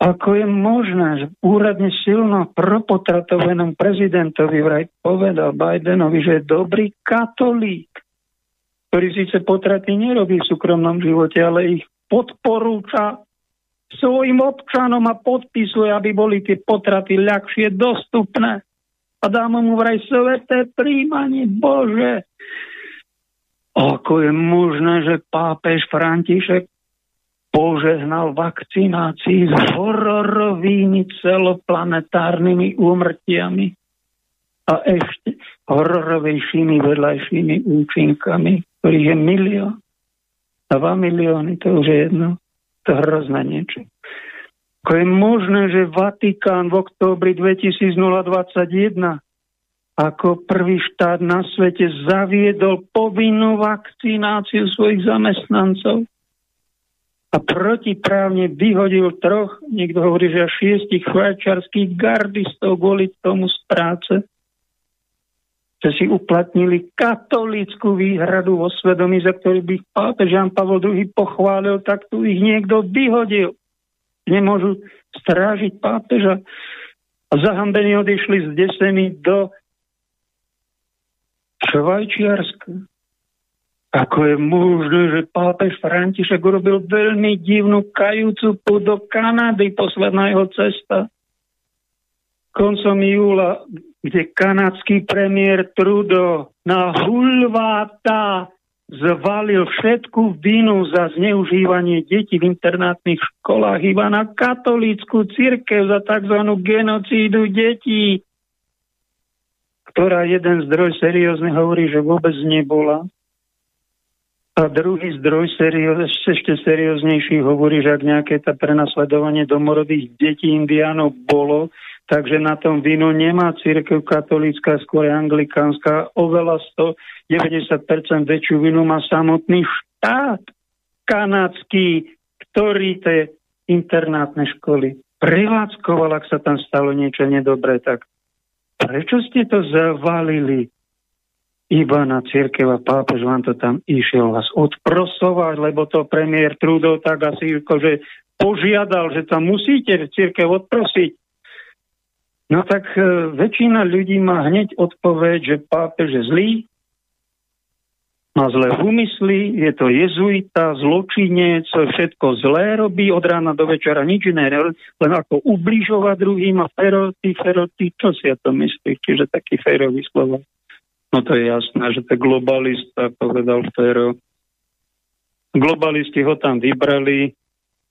Ako je možné, že úradne silno propotratovanom prezidentovi vraj povedal Bidenovi, že je dobrý katolík, ktorý síce potraty nerobí v súkromnom živote, ale ich podporúča svojim občanom a podpisuje, aby boli tie potraty ľahšie dostupné. A dá mu vraj sveté príjmanie. Bože, ako je možné, že pápež František požehnal vakcinácii s hororovými celoplanetárnymi úmrtiami a ešte hororovejšími vedľajšími účinkami, ktorých je milión. Dva milióny, to už je jedno. To hrozné niečo. Ako je možné, že Vatikán v októbri 2021 ako prvý štát na svete zaviedol povinnú vakcináciu svojich zamestnancov a protiprávne vyhodil troch, niekto hovorí, že až šiestich švajčarských gardistov kvôli tomu z práce, že si uplatnili katolickú výhradu vo svedomí, za ktorý by pápež Jan Pavel II pochválil, tak tu ich niekto vyhodil. Nemôžu strážiť pápeža. A zahambení odišli z desení do Švajčiarska. Ako je možné, že pápež František urobil veľmi divnú kajúcu púd do Kanady, posledná jeho cesta. Koncom júla, kde kanadský premiér Trudeau na hulváta zvalil všetku vinu za zneužívanie detí v internátnych školách iba na katolícku církev za tzv. genocídu detí, ktorá jeden zdroj seriózne hovorí, že vôbec nebola. A druhý zdroj serióz, ešte serióznejší hovorí, že ak nejaké tá prenasledovanie domorodých detí indiánov bolo, takže na tom vinu nemá církev katolícka, skôr anglikánska, oveľa 190% väčšiu vinu má samotný štát kanadský, ktorý tie internátne školy prevádzkoval, ak sa tam stalo niečo nedobré, tak prečo ste to zavalili iba na církev a pápež vám to tam išiel vás odprosovať, lebo to premiér Trudeau tak asi že požiadal, že tam musíte církev odprosiť. No tak e, väčšina ľudí má hneď odpoveď, že pápež je zlý, má zlé úmysly, je to jezuita, zločinec, všetko zlé robí od rána do večera, nič iné, len ako ubližovať druhým a feroty, feroty, čo si ja to myslí, čiže taký férový slova. No to je jasné, že to je globalista, povedal Fero. Globalisti ho tam vybrali,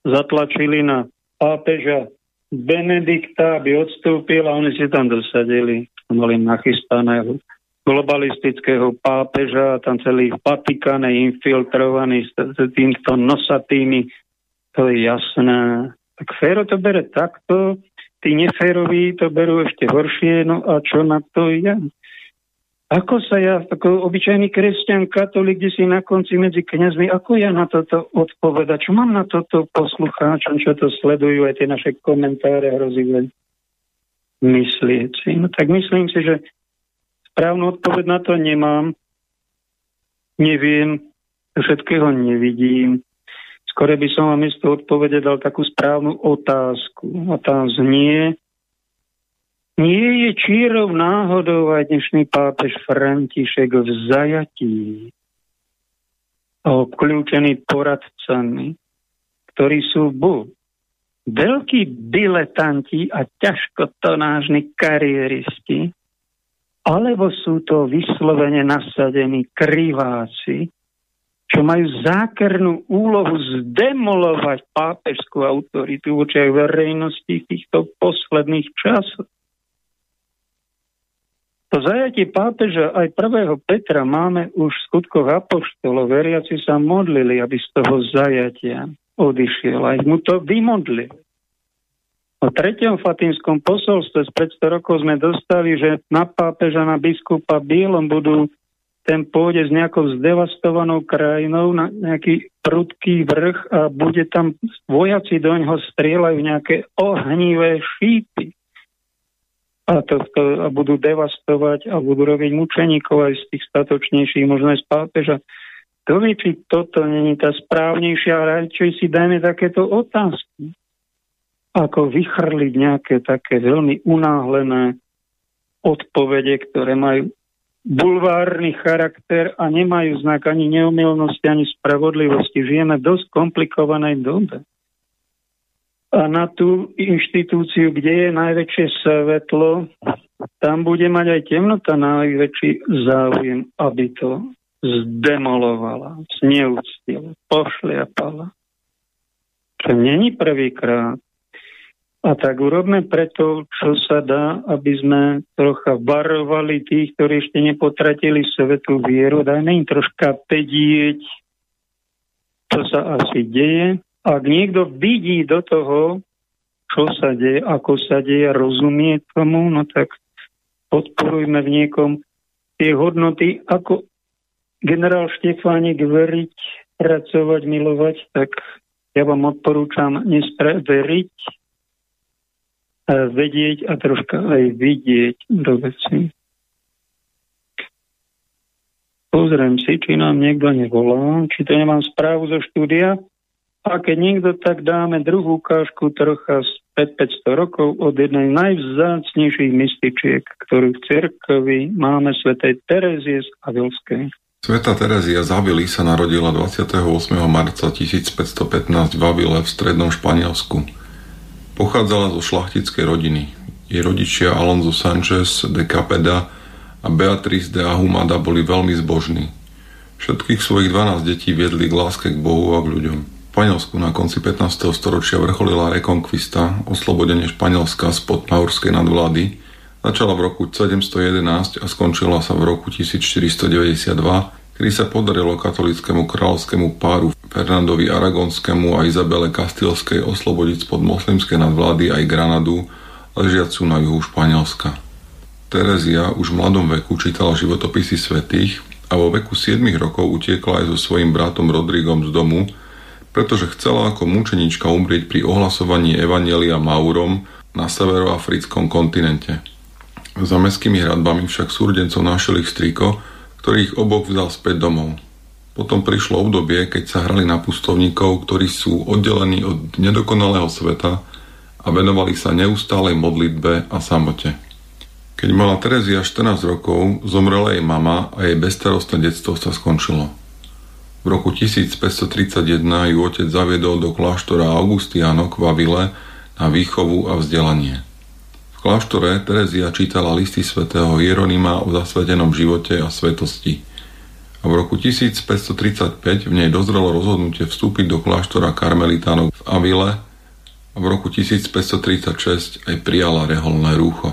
zatlačili na pápeža Benedikta, aby odstúpil a oni si tam dosadili. Mali nachystaného globalistického pápeža, tam celý v Vatikane infiltrovaný s týmto nosatými, to je jasné. Tak Fero to bere takto, tí neféroví to berú ešte horšie, no a čo na to je? Ako sa ja, ako obyčajný kresťan, katolík, kde si na konci medzi kňazmi, ako ja na toto odpovedať? Čo mám na toto poslucháčom, čo to sledujú aj tie naše komentáre hrozivé myslieť? No tak myslím si, že správnu odpoveď na to nemám. Neviem, všetkého nevidím. Skore by som vám miesto odpovede dal takú správnu otázku. A tá znie, nie je čírov náhodou aj dnešný pápež František v zajatí a obklúčený poradcami, ktorí sú buď veľkí diletanti a ťažkotonážni kariéristi, alebo sú to vyslovene nasadení kriváci, čo majú zákernú úlohu zdemolovať pápežskú autoritu voči verejnosti v týchto posledných časoch. Po zajatí pápeža aj prvého Petra máme už v skutkoch apoštolov. Veriaci sa modlili, aby z toho zajatia odišiel. Aj mu to vymodlili. O treťom fatímskom posolstve z 500 rokov sme dostali, že na pápeža, na biskupa Bielom budú ten pôjde s nejakou zdevastovanou krajinou na nejaký prudký vrch a bude tam vojaci do ňoho strieľajú nejaké ohnivé šípy a, to, to, a budú devastovať a budú robiť mučeníkov aj z tých statočnejších, možno aj z pápeža. To vie, či toto není tá správnejšia, radšej si dajme takéto otázky. Ako vychrliť nejaké také veľmi unáhlené odpovede, ktoré majú bulvárny charakter a nemajú znak ani neumilnosti, ani spravodlivosti. Žijeme v dosť komplikovanej dobe a na tú inštitúciu, kde je najväčšie svetlo, tam bude mať aj temnota najväčší záujem, aby to zdemolovala, zneúctila, pošliapala. To není prvýkrát. A tak urobme preto, čo sa dá, aby sme trocha varovali tých, ktorí ešte nepotratili svetú vieru. Dajme im troška pedieť, čo sa asi deje ak niekto vidí do toho, čo sa deje, ako sa deje, rozumie tomu, no tak podporujme v niekom tie hodnoty, ako generál Štefánik veriť, pracovať, milovať, tak ja vám odporúčam nespre- veriť, a vedieť a troška aj vidieť do veci. Pozriem si, či nám niekto nevolá, či to nemám správu zo štúdia. A keď niekto, tak dáme druhú ukážku trocha z 500 rokov od jednej najvzácnejších mystičiek, ktorú v cerkovi máme svätej Terezie z Avilskej. Sveta Terezia z Avily sa narodila 28. marca 1515 v Avile v strednom Španielsku. Pochádzala zo šlachtickej rodiny. Jej rodičia Alonso Sanchez de Capeda a Beatriz de Ahumada boli veľmi zbožní. Všetkých svojich 12 detí viedli k láske k Bohu a k ľuďom. Španielsku na konci 15. storočia vrcholila rekonkvista, oslobodenie Španielska spod maurskej nadvlády, začala v roku 711 a skončila sa v roku 1492, kedy sa podarilo katolickému kráľovskému páru Fernandovi Aragonskému a Izabele Kastilskej oslobodiť spod moslimskej nadvlády aj Granadu, ležiacu na juhu Španielska. Terezia už v mladom veku čítala životopisy svetých a vo veku 7 rokov utiekla aj so svojím bratom Rodrigom z domu, pretože chcela ako mučenička umrieť pri ohlasovaní Evanielia Maurom na severoafrickom kontinente. Za mestskými hradbami však súrdencov našiel ich striko, ktorý ich oboch vzal späť domov. Potom prišlo obdobie, keď sa hrali na pustovníkov, ktorí sú oddelení od nedokonalého sveta a venovali sa neustálej modlitbe a samote. Keď mala Terezia 14 rokov, zomrela jej mama a jej bezstarostné detstvo sa skončilo. V roku 1531 ju otec zaviedol do kláštora Augustianok v Avile na výchovu a vzdelanie. V kláštore Terezia čítala listy svätého Jeronima o zasvetenom živote a svetosti. A v roku 1535 v nej dozrelo rozhodnutie vstúpiť do kláštora Karmelitánov v Avile a v roku 1536 aj prijala reholné rúcho.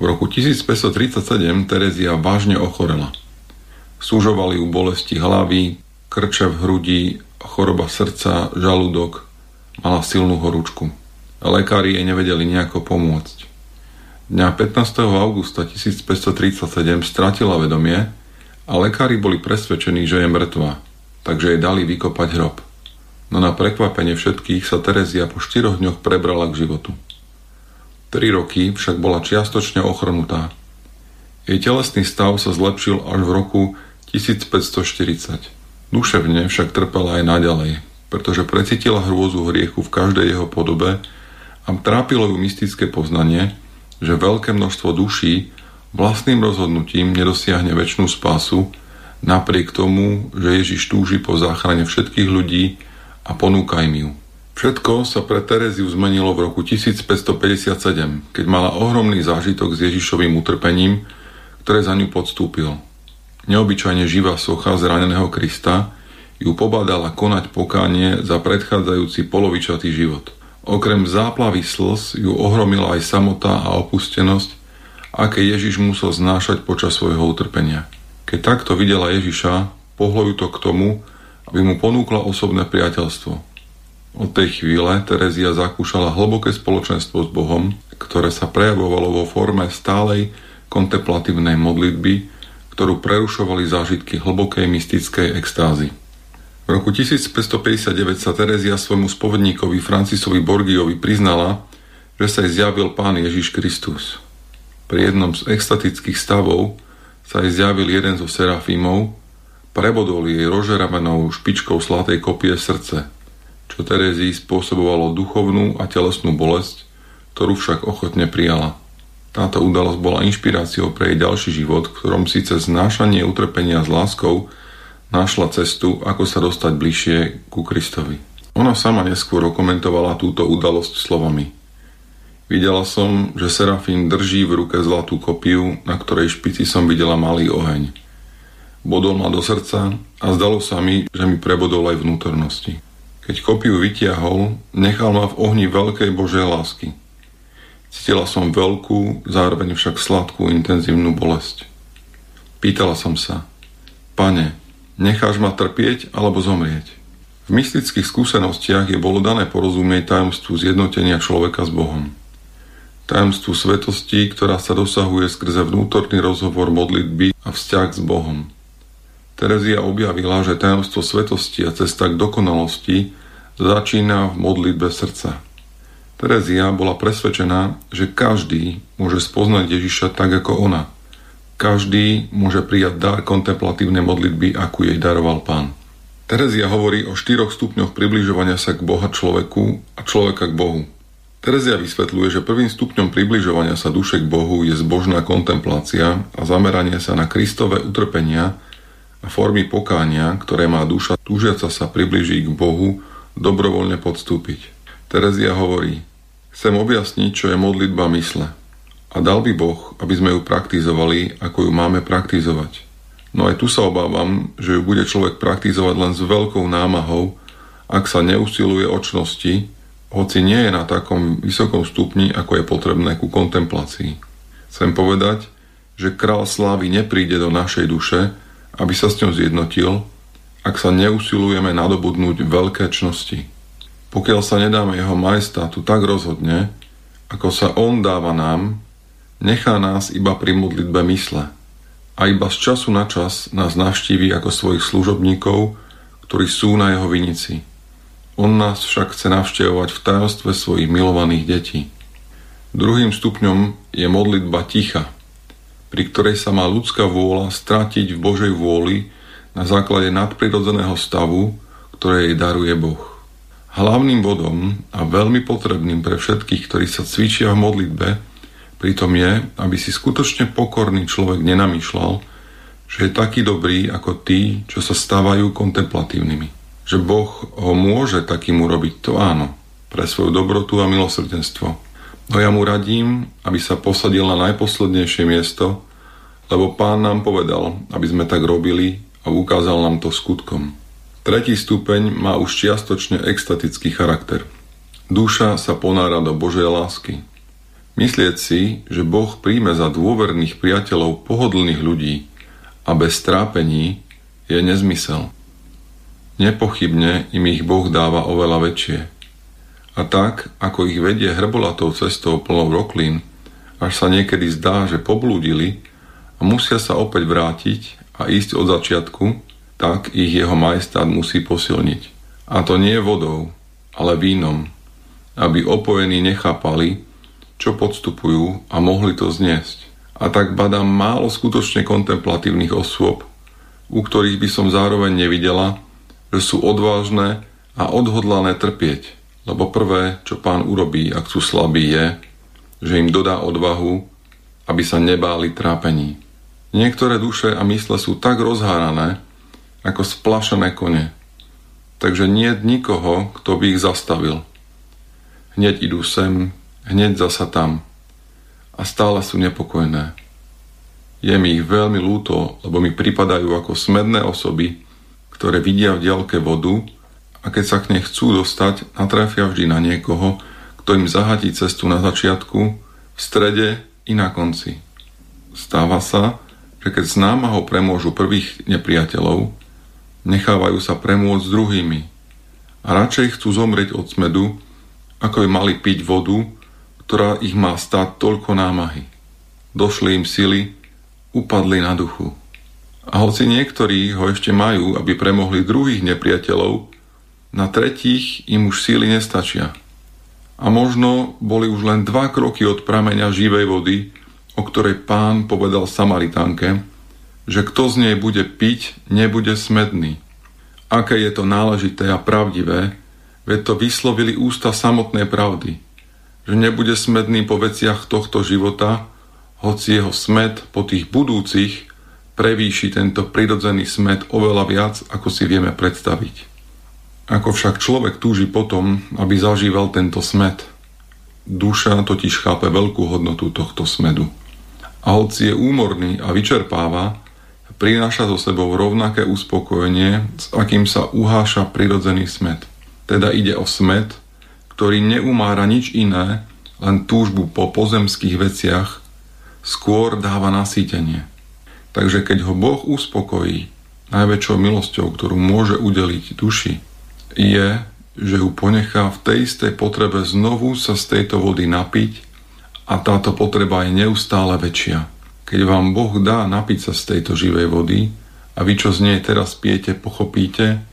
V roku 1537 Terezia vážne ochorela. Súžovali ju bolesti hlavy, krče v hrudi, choroba srdca, žalúdok, mala silnú horúčku. Lekári jej nevedeli nejako pomôcť. Dňa 15. augusta 1537 stratila vedomie a lekári boli presvedčení, že je mŕtva, takže jej dali vykopať hrob. No na prekvapenie všetkých sa Terezia po štyroch dňoch prebrala k životu. Tri roky však bola čiastočne ochrnutá. Jej telesný stav sa zlepšil až v roku 1540. Duševne však trpela aj naďalej, pretože precítila hrôzu hriechu v každej jeho podobe a trápilo ju mystické poznanie, že veľké množstvo duší vlastným rozhodnutím nedosiahne väčšinu spásu, napriek tomu, že Ježiš túži po záchrane všetkých ľudí a ponúka im ju. Všetko sa pre Tereziu zmenilo v roku 1557, keď mala ohromný zážitok s Ježišovým utrpením, ktoré za ňu podstúpil. Neobyčajne živá socha zraneného Krista ju pobádala konať pokánie za predchádzajúci polovičatý život. Okrem záplavy slz ju ohromila aj samota a opustenosť, aké Ježiš musel znášať počas svojho utrpenia. Keď takto videla Ježiša, pohlo ju to k tomu, aby mu ponúkla osobné priateľstvo. Od tej chvíle Terezia zakúšala hlboké spoločenstvo s Bohom, ktoré sa prejavovalo vo forme stálej kontemplatívnej modlitby, ktorú prerušovali zážitky hlbokej mystickej extázy. V roku 1559 sa Terezia svojmu spovedníkovi Francisovi Borgiovi priznala, že sa jej zjavil Pán Ježiš Kristus. Pri jednom z extatických stavov sa jej zjavil jeden zo serafímov, prebodol jej rožeravenou špičkou slatej kopie srdce, čo Terezii spôsobovalo duchovnú a telesnú bolesť, ktorú však ochotne prijala. Táto udalosť bola inšpiráciou pre jej ďalší život, v ktorom síce znášanie utrpenia s láskou našla cestu, ako sa dostať bližšie ku Kristovi. Ona sama neskôr okomentovala túto udalosť slovami. Videla som, že Serafín drží v ruke zlatú kopiu, na ktorej špici som videla malý oheň. Bodol ma do srdca a zdalo sa mi, že mi prebodol aj vnútornosti. Keď kopiu vytiahol, nechal ma v ohni veľkej Božej lásky. Cítila som veľkú, zároveň však sladkú, intenzívnu bolesť. Pýtala som sa, pane, Necháš ma trpieť alebo zomrieť. V mystických skúsenostiach je bolo dané porozumieť tajomstvu zjednotenia človeka s Bohom. Tajomstvu svetosti, ktorá sa dosahuje skrze vnútorný rozhovor modlitby a vzťah s Bohom. Terezia objavila, že tajomstvo svetosti a cesta k dokonalosti začína v modlitbe srdca. Terezia bola presvedčená, že každý môže spoznať Ježiša tak ako ona – každý môže prijať dar kontemplatívnej modlitby, akú jej daroval pán. Terezia hovorí o štyroch stupňoch približovania sa k Boha človeku a človeka k Bohu. Terezia vysvetľuje, že prvým stupňom približovania sa duše k Bohu je zbožná kontemplácia a zameranie sa na Kristové utrpenia a formy pokánia, ktoré má duša túžiaca sa približiť k Bohu, dobrovoľne podstúpiť. Terezia hovorí, chcem objasniť, čo je modlitba mysle. A dal by Boh, aby sme ju praktizovali, ako ju máme praktizovať. No aj tu sa obávam, že ju bude človek praktizovať len s veľkou námahou, ak sa neusiluje očnosti, hoci nie je na takom vysokom stupni, ako je potrebné ku kontemplácii. Chcem povedať, že král slávy nepríde do našej duše, aby sa s ňou zjednotil, ak sa neusilujeme nadobudnúť veľké čnosti. Pokiaľ sa nedáme jeho majestátu tak rozhodne, ako sa on dáva nám, Nechá nás iba pri modlitbe mysle a iba z času na čas nás navštíví ako svojich služobníkov, ktorí sú na jeho vinici. On nás však chce navštevovať v tajomstve svojich milovaných detí. Druhým stupňom je modlitba ticha, pri ktorej sa má ľudská vôľa stratiť v Božej vôli na základe nadprirodzeného stavu, ktoré jej daruje Boh. Hlavným bodom a veľmi potrebným pre všetkých, ktorí sa cvičia v modlitbe, pritom je, aby si skutočne pokorný človek nenamýšľal, že je taký dobrý ako tí, čo sa stávajú kontemplatívnymi. Že Boh ho môže takým urobiť, to áno, pre svoju dobrotu a milosrdenstvo. No ja mu radím, aby sa posadil na najposlednejšie miesto, lebo pán nám povedal, aby sme tak robili a ukázal nám to skutkom. Tretí stupeň má už čiastočne extatický charakter. Duša sa ponára do Božej lásky. Myslieť si, že Boh príjme za dôverných priateľov pohodlných ľudí a bez trápení je nezmysel. Nepochybne im ich Boh dáva oveľa väčšie. A tak, ako ich vedie hrbolatou cestou plnou roklín, až sa niekedy zdá, že poblúdili a musia sa opäť vrátiť a ísť od začiatku, tak ich jeho majestát musí posilniť. A to nie vodou, ale vínom, aby opojení nechápali, čo podstupujú a mohli to zniesť. A tak badám málo skutočne kontemplatívnych osôb, u ktorých by som zároveň nevidela, že sú odvážne a odhodlané trpieť, lebo prvé, čo pán urobí, ak sú slabí, je, že im dodá odvahu, aby sa nebáli trápení. Niektoré duše a mysle sú tak rozhárané, ako splašené kone. Takže nie nikoho, kto by ich zastavil. Hneď idú sem, hneď zasa tam. A stále sú nepokojné. Je mi ich veľmi lúto, lebo mi pripadajú ako smedné osoby, ktoré vidia v diaľke vodu a keď sa k nej chcú dostať, natrafia vždy na niekoho, kto im zahatí cestu na začiatku, v strede i na konci. Stáva sa, že keď s námahou premôžu prvých nepriateľov, nechávajú sa premôcť s druhými a radšej chcú zomrieť od smedu, ako by mali piť vodu, ktorá ich má stáť toľko námahy. Došli im sily, upadli na duchu. A hoci niektorí ho ešte majú, aby premohli druhých nepriateľov, na tretích im už síly nestačia. A možno boli už len dva kroky od prameňa živej vody, o ktorej pán povedal Samaritánke, že kto z nej bude piť, nebude smedný. Aké je to náležité a pravdivé, veď to vyslovili ústa samotnej pravdy, že nebude smedný po veciach tohto života, hoci jeho smed po tých budúcich prevýši tento prirodzený smed oveľa viac, ako si vieme predstaviť. Ako však človek túži potom, aby zažíval tento smed, duša totiž chápe veľkú hodnotu tohto smedu. A hoci je úmorný a vyčerpáva, prináša so sebou rovnaké uspokojenie, s akým sa uháša prirodzený smet. Teda ide o smet, ktorý neumára nič iné, len túžbu po pozemských veciach, skôr dáva nasýtenie. Takže keď ho Boh uspokojí, najväčšou milosťou, ktorú môže udeliť duši, je, že ju ponechá v tej istej potrebe znovu sa z tejto vody napiť a táto potreba je neustále väčšia. Keď vám Boh dá napiť sa z tejto živej vody a vy, čo z nej teraz pijete, pochopíte,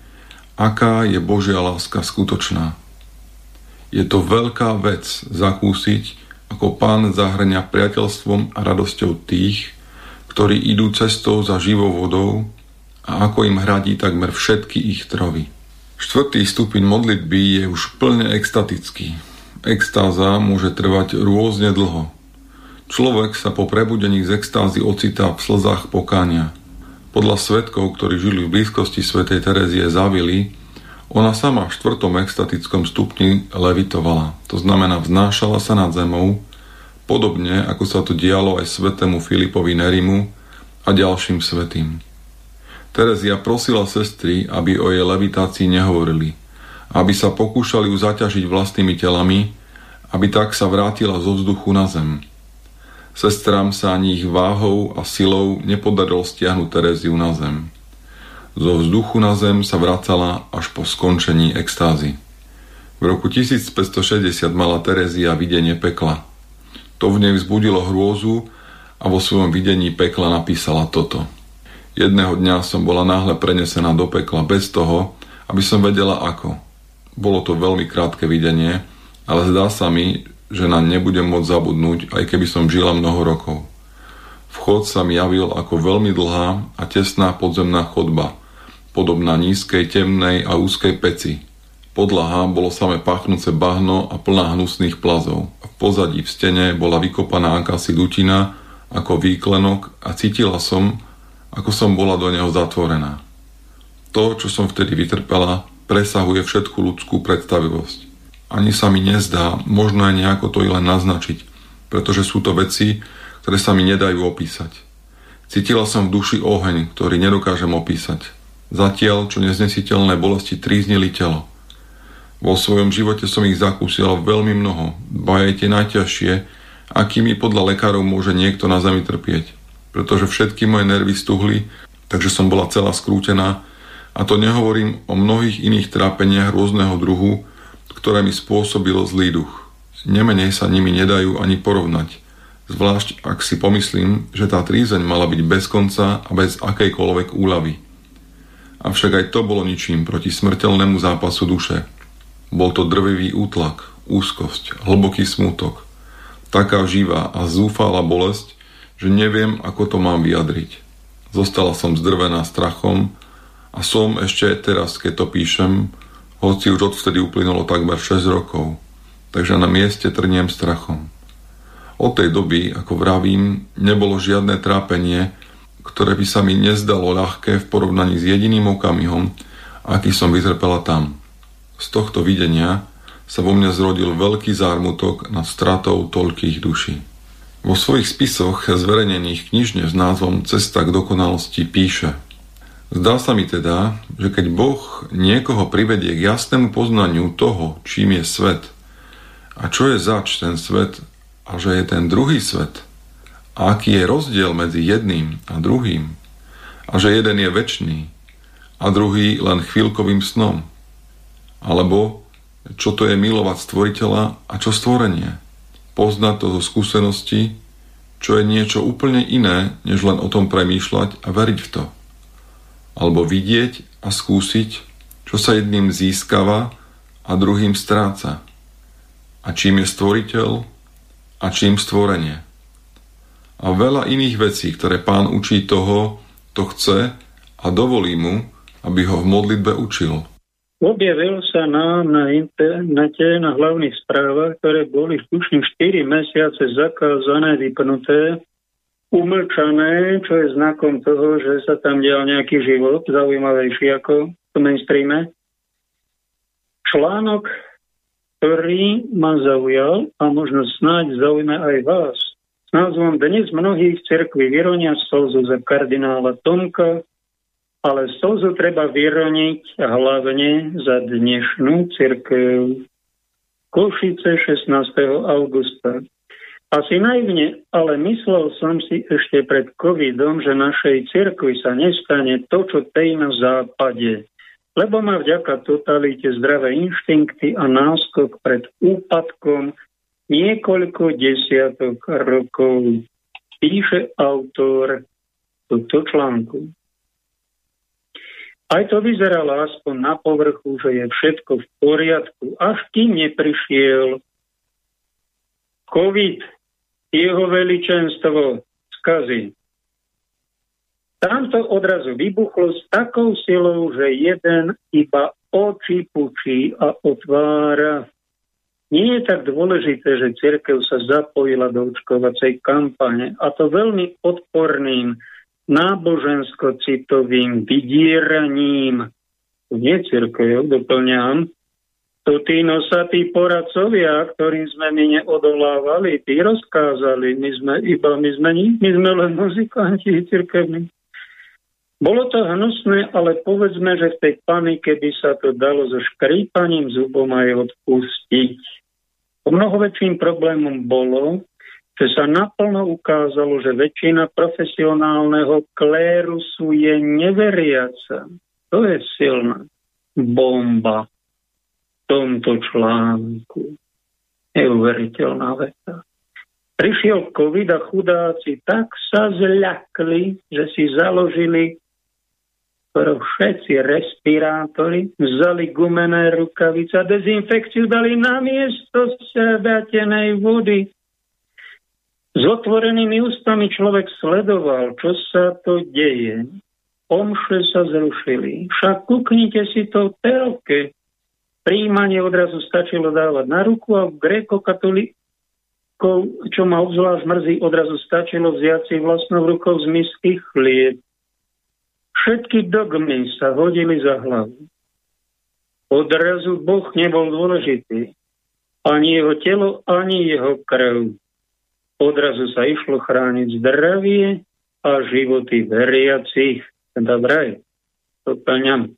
aká je Božia láska skutočná. Je to veľká vec zakúsiť, ako Pán zahrňa priateľstvom a radosťou tých, ktorí idú cestou za živou vodou a ako im hradí takmer všetky ich trovy. Štvrtý stupeň modlitby je už plne extatický. Extáza môže trvať rôzne dlho. Človek sa po prebudení z extázy ocitá v slzách pokánia. Podľa svetkov, ktorí žili v blízkosti svätej Terezie Zavily, ona sama v štvrtom extatickom stupni levitovala, to znamená vznášala sa nad zemou, podobne ako sa to dialo aj svetému Filipovi Nerimu a ďalším svetým. Terezia prosila sestry, aby o jej levitácii nehovorili, aby sa pokúšali ju zaťažiť vlastnými telami, aby tak sa vrátila zo vzduchu na zem – Sestram sa ani ich váhou a silou nepodarilo stiahnuť Tereziu na zem. Zo vzduchu na zem sa vracala až po skončení extázy. V roku 1560 mala Terezia videnie pekla. To v nej vzbudilo hrôzu a vo svojom videní pekla napísala toto. Jedného dňa som bola náhle prenesená do pekla bez toho, aby som vedela ako. Bolo to veľmi krátke videnie, ale zdá sa mi, že na nebudem môcť zabudnúť, aj keby som žila mnoho rokov. Vchod sa mi javil ako veľmi dlhá a tesná podzemná chodba, podobná nízkej, temnej a úzkej peci. Podlaha bolo samé pachnúce bahno a plná hnusných plazov. V pozadí v stene bola vykopaná akási dutina ako výklenok a cítila som, ako som bola do neho zatvorená. To, čo som vtedy vytrpela, presahuje všetku ľudskú predstavivosť. Ani sa mi nezdá, možno aj nejako to i len naznačiť, pretože sú to veci, ktoré sa mi nedajú opísať. Cítila som v duši oheň, ktorý nedokážem opísať. Zatiaľ, čo neznesiteľné bolesti tríznili telo. Vo svojom živote som ich zakúsila veľmi mnoho, ba najťažšie, akými podľa lekárov môže niekto na zemi trpieť. Pretože všetky moje nervy stuhli, takže som bola celá skrútená a to nehovorím o mnohých iných trápeniach rôzneho druhu, ktoré mi spôsobilo zlý duch. Nemenej sa nimi nedajú ani porovnať. Zvlášť ak si pomyslím, že tá trízeň mala byť bez konca a bez akejkoľvek úľavy. Avšak aj to bolo ničím proti smrteľnému zápasu duše. Bol to drvivý útlak, úzkosť, hlboký smútok. Taká živá a zúfala bolesť, že neviem, ako to mám vyjadriť. Zostala som zdrvená strachom a som ešte teraz, keď to píšem, hoci už odvtedy uplynulo takmer 6 rokov, takže na mieste trniem strachom. Od tej doby, ako vravím, nebolo žiadne trápenie, ktoré by sa mi nezdalo ľahké v porovnaní s jediným okamihom, aký som vytrpela tam. Z tohto videnia sa vo mne zrodil veľký zármutok nad stratou toľkých duší. Vo svojich spisoch zverejnených knižne s názvom Cesta k dokonalosti píše – Zdá sa mi teda, že keď Boh niekoho privedie k jasnému poznaniu toho, čím je svet a čo je zač ten svet a že je ten druhý svet a aký je rozdiel medzi jedným a druhým a že jeden je väčší a druhý len chvíľkovým snom alebo čo to je milovať stvoriteľa a čo stvorenie. Poznať to zo skúsenosti, čo je niečo úplne iné, než len o tom premýšľať a veriť v to alebo vidieť a skúsiť, čo sa jedným získava a druhým stráca. A čím je stvoriteľ a čím stvorenie. A veľa iných vecí, ktoré pán učí toho, to chce a dovolí mu, aby ho v modlitbe učil. Objavil sa nám na internete na hlavných správach, ktoré boli tuším 4 mesiace zakázané, vypnuté umlčané, čo je znakom toho, že sa tam dial nejaký život, zaujímavejší ako v mainstreame. Článok, ktorý ma zaujal a možno snáď zaujme aj vás. S názvom Dnes mnohých cerkví vyronia slzu za kardinála Tomka, ale slzu treba vyroniť hlavne za dnešnú cirkev. Košice 16. augusta. Asi naivne, ale myslel som si ešte pred covidom, že našej cirkvi sa nestane to, čo tej na západe. Lebo má vďaka totalite zdravé inštinkty a náskok pred úpadkom niekoľko desiatok rokov. Píše autor túto článku. Aj to vyzeralo aspoň na povrchu, že je všetko v poriadku, až kým neprišiel COVID jeho veličenstvo skazí. Tamto odrazu vybuchlo s takou silou, že jeden iba oči pučí a otvára. Nie je tak dôležité, že cirkev sa zapojila do očkovacej kampane a to veľmi odporným nábožensko-citovým vydieraním. Nie cirkev, doplňam, to tí nosatí poradcovia, ktorým sme my neodolávali, tí rozkázali, my sme iba, my sme, my sme len muzikanti cirkevní. Bolo to hnusné, ale povedzme, že v tej panike by sa to dalo so škrípaním zubom aj odpustiť. O mnoho väčším problémom bolo, že sa naplno ukázalo, že väčšina profesionálneho klérusu je neveriaca. To je silná bomba tomto článku. Neuveriteľná veta. Prišiel COVID a chudáci tak sa zľakli, že si založili skoro všetci respirátory, vzali gumené rukavice a dezinfekciu dali na miesto sebatenej vody. S otvorenými ústami človek sledoval, čo sa to deje. Omše sa zrušili. Však kuknite si to telke príjmanie odrazu stačilo dávať na ruku a gréko-katolíkov, čo ma obzvlášť mrzí, odrazu stačilo vziať si vlastnou rukou z misky chlieb. Všetky dogmy sa hodili za hlavu. Odrazu Boh nebol dôležitý. Ani jeho telo, ani jeho krv. Odrazu sa išlo chrániť zdravie a životy veriacich. Teda to plňam.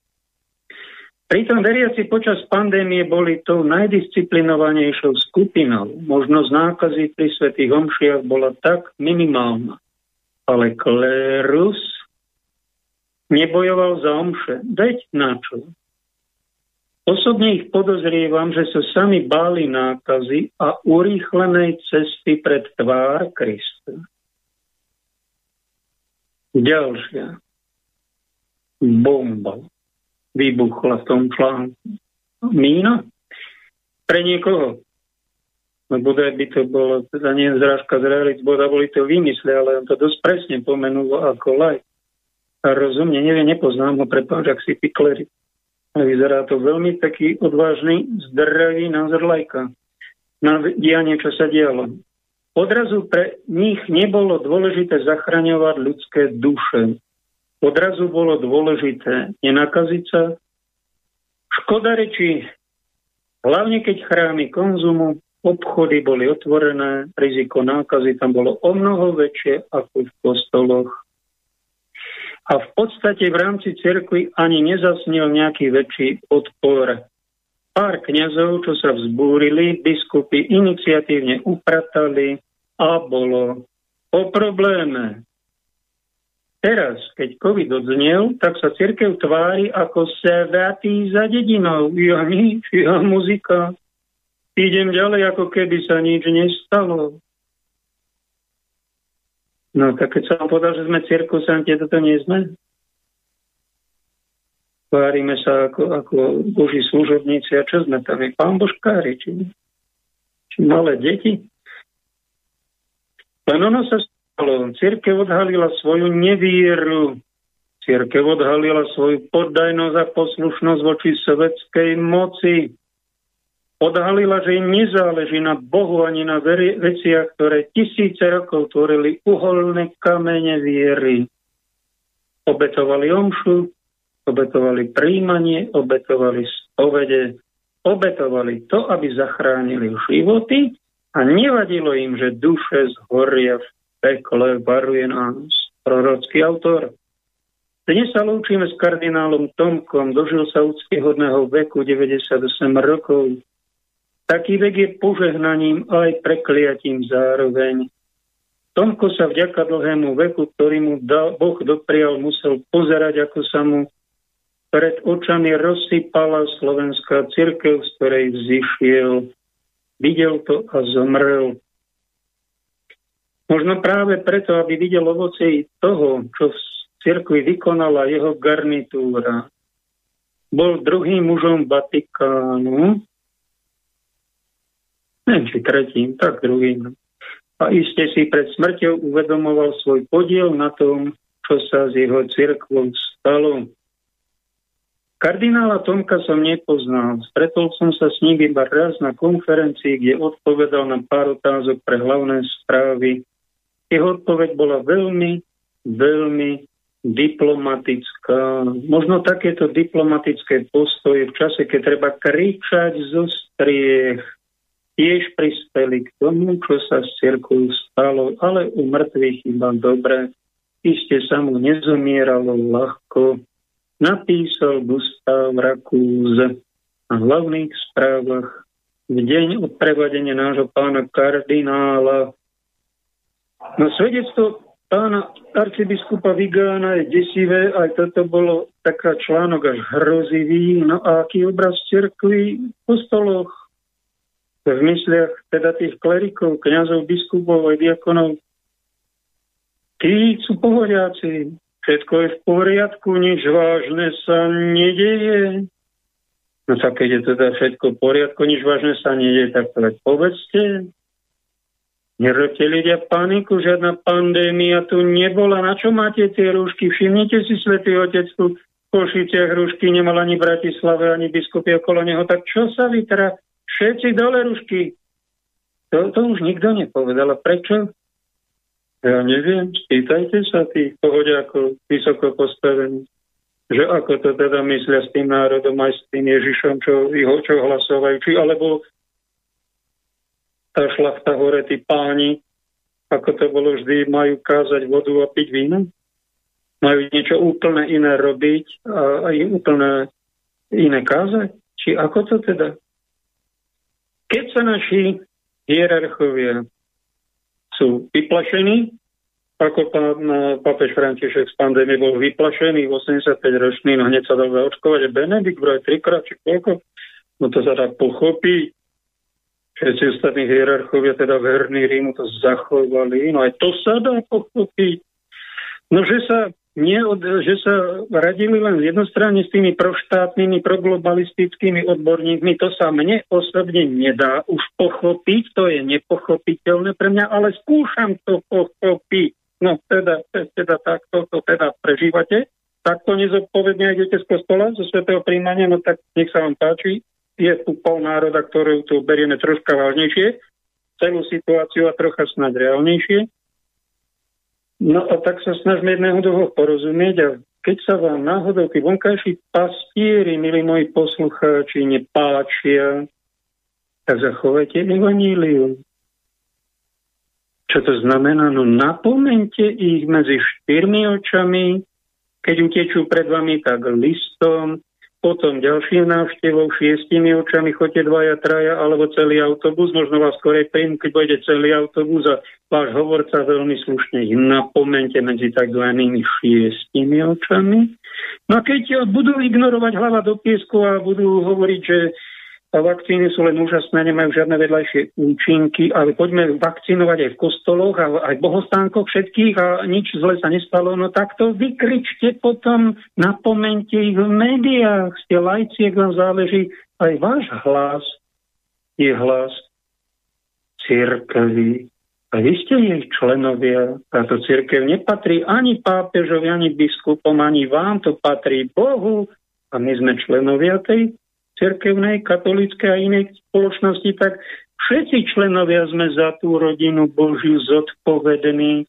Pritom veriaci počas pandémie boli tou najdisciplinovanejšou skupinou. Možnosť nákazy pri svetých omšiach bola tak minimálna. Ale klérus nebojoval za omše. Veď na čo? Osobne ich podozrievam, že sa sami báli nákazy a urýchlenej cesty pred tvár Krista. Ďalšia bomba vybuchla v tom článku. Mína? Pre niekoho. No bodaj by to bolo, teda nie zrážka z realit, boda boli to vymysle, ale on to dosť presne pomenul ako laj. A rozumne, neviem, nepoznám ho, prepáč, ak si pikleri. Vyzerá to veľmi taký odvážny, zdravý názor lajka na dianie, čo sa dialo. Odrazu pre nich nebolo dôležité zachraňovať ľudské duše odrazu bolo dôležité nenakaziť sa. Škoda reči, hlavne keď chrámy konzumu, obchody boli otvorené, riziko nákazy tam bolo o mnoho väčšie ako v kostoloch. A v podstate v rámci cirkvi ani nezasnil nejaký väčší odpor. Pár kňazov, čo sa vzbúrili, biskupy iniciatívne upratali a bolo o probléme. Teraz, keď COVID odznel, tak sa cirkev tvári ako svetý za dedinou. Ja nič, ja muzika. Idem ďalej, ako keby sa nič nestalo. No tak keď sa vám povedal, že sme cirkusanti, toto nie sme. Tvárime sa ako, ako boží služobníci a čo sme tam? Pán Božkári, či, či malé deti? Len ono sa Církev odhalila svoju nevieru. Církev odhalila svoju poddajnosť a poslušnosť voči svetskej moci. Odhalila, že im nezáleží na Bohu ani na veciach, ktoré tisíce rokov tvorili uholné kamene viery. Obetovali omšu, obetovali príjmanie, obetovali spovede, obetovali to, aby zachránili životy a nevadilo im, že duše zhoria v pekle varuje nás prorocký autor. Dnes sa lúčime s kardinálom Tomkom, dožil sa úctyhodného veku 98 rokov. Taký vek je požehnaním aj prekliatím zároveň. Tomko sa vďaka dlhému veku, ktorý mu dal, Boh doprial, musel pozerať, ako sa mu pred očami rozsypala slovenská církev, z ktorej vzýšiel. Videl to a zomrel. Možno práve preto, aby videl ovocie toho, čo v cirkvi vykonala jeho garnitúra. Bol druhým mužom Vatikánu, neviem, či tretím, tak druhým. A iste si pred smrťou uvedomoval svoj podiel na tom, čo sa s jeho cirkvou stalo. Kardinála Tomka som nepoznal. Stretol som sa s ním iba raz na konferencii, kde odpovedal na pár otázok pre hlavné správy jeho odpoveď bola veľmi, veľmi diplomatická. Možno takéto diplomatické postoje v čase, keď treba kričať zo striech, tiež prispeli k tomu, čo sa s cirkou stalo, ale u mŕtvych iba dobre. Iste sa mu nezomieralo ľahko. Napísal Gustav Rakúz na hlavných správach v deň od nášho pána kardinála No svedectvo pána arcibiskupa Vigána je desivé, aj toto bolo taká článok až hrozivý. No a aký obraz cirkvi v kostoloch, v mysliach teda tých klerikov, kňazov, biskupov aj diakonov. Tí sú pohodiaci, všetko je v poriadku, nič vážne sa nedeje. No tak keď je teda všetko v poriadku, nič vážne sa nedeje, tak to povedzte. Nerobte ľudia paniku, žiadna pandémia tu nebola. Na čo máte tie rúšky? Všimnite si, svätý Otec, tu Košiciach rušky nemal ani v Bratislave, ani biskupy okolo neho. Tak čo sa vy teda všetci dole rušky? To, to už nikto nepovedal. Prečo? Ja neviem, spýtajte sa tých pohodiakov vysoko postavení. Že ako to teda myslia s tým národom aj s tým Ježišom, čo, čo hlasovajú. Či alebo tá šlachta hore, tí páni, ako to bolo vždy, majú kázať vodu a piť víno? majú niečo úplne iné robiť a, aj úplne iné kázať? Či ako to teda? Keď sa naši hierarchovia sú vyplašení, ako pán papež František z pandémie bol vyplašený v 85 ročný, no hneď sa dal zaočkovať, že Benedikt vraj trikrát, či koľko, no to sa dá pochopiť. Všetci ostatní hierarchovia, teda verní Rímu, to zachovali, no aj to sa dá pochopiť. No, že sa nie že sa radili len jednostranne s tými proštátnymi, proglobalistickými odborníkmi, to sa mne osobne nedá už pochopiť, to je nepochopiteľné pre mňa, ale skúšam to pochopiť. No teda, teda takto to teda prežívate, takto nezodpovedne idete z kostola, zo svetého príjmania, no tak nech sa vám páči, je tu pol národa, ktorú tu berieme troška vážnejšie, celú situáciu a trocha snad reálnejšie. No a tak sa snažme jedného druhého porozumieť a keď sa vám náhodou tí vonkajší pastieri, milí moji poslucháči, nepáčia, tak zachovajte evanílium. Čo to znamená? No napomente ich medzi štyrmi očami, keď utečú pred vami, tak listom, potom ďalším návštevou, šiestimi očami chodte dvaja, traja alebo celý autobus. Možno vás skorej príjmu, keď bude celý autobus a váš hovorca veľmi slušne ich napomente medzi tzv. šiestimi očami. No a keď budú ignorovať hlava do piesku a budú hovoriť, že vakcíny sú len úžasné, nemajú žiadne vedľajšie účinky, ale poďme vakcinovať aj v kostoloch aj v bohostánkoch všetkých a nič zle sa nestalo. No tak to vykričte potom, napomente ich v médiách. Ste lajci, ak vám záleží, aj váš hlas je hlas církvy. A vy ste jej členovia. Táto církev nepatrí ani pápežovi, ani biskupom, ani vám. To patrí Bohu. A my sme členovia tej cerkevnej, katolíckej a inej spoločnosti, tak všetci členovia sme za tú rodinu Božiu zodpovední.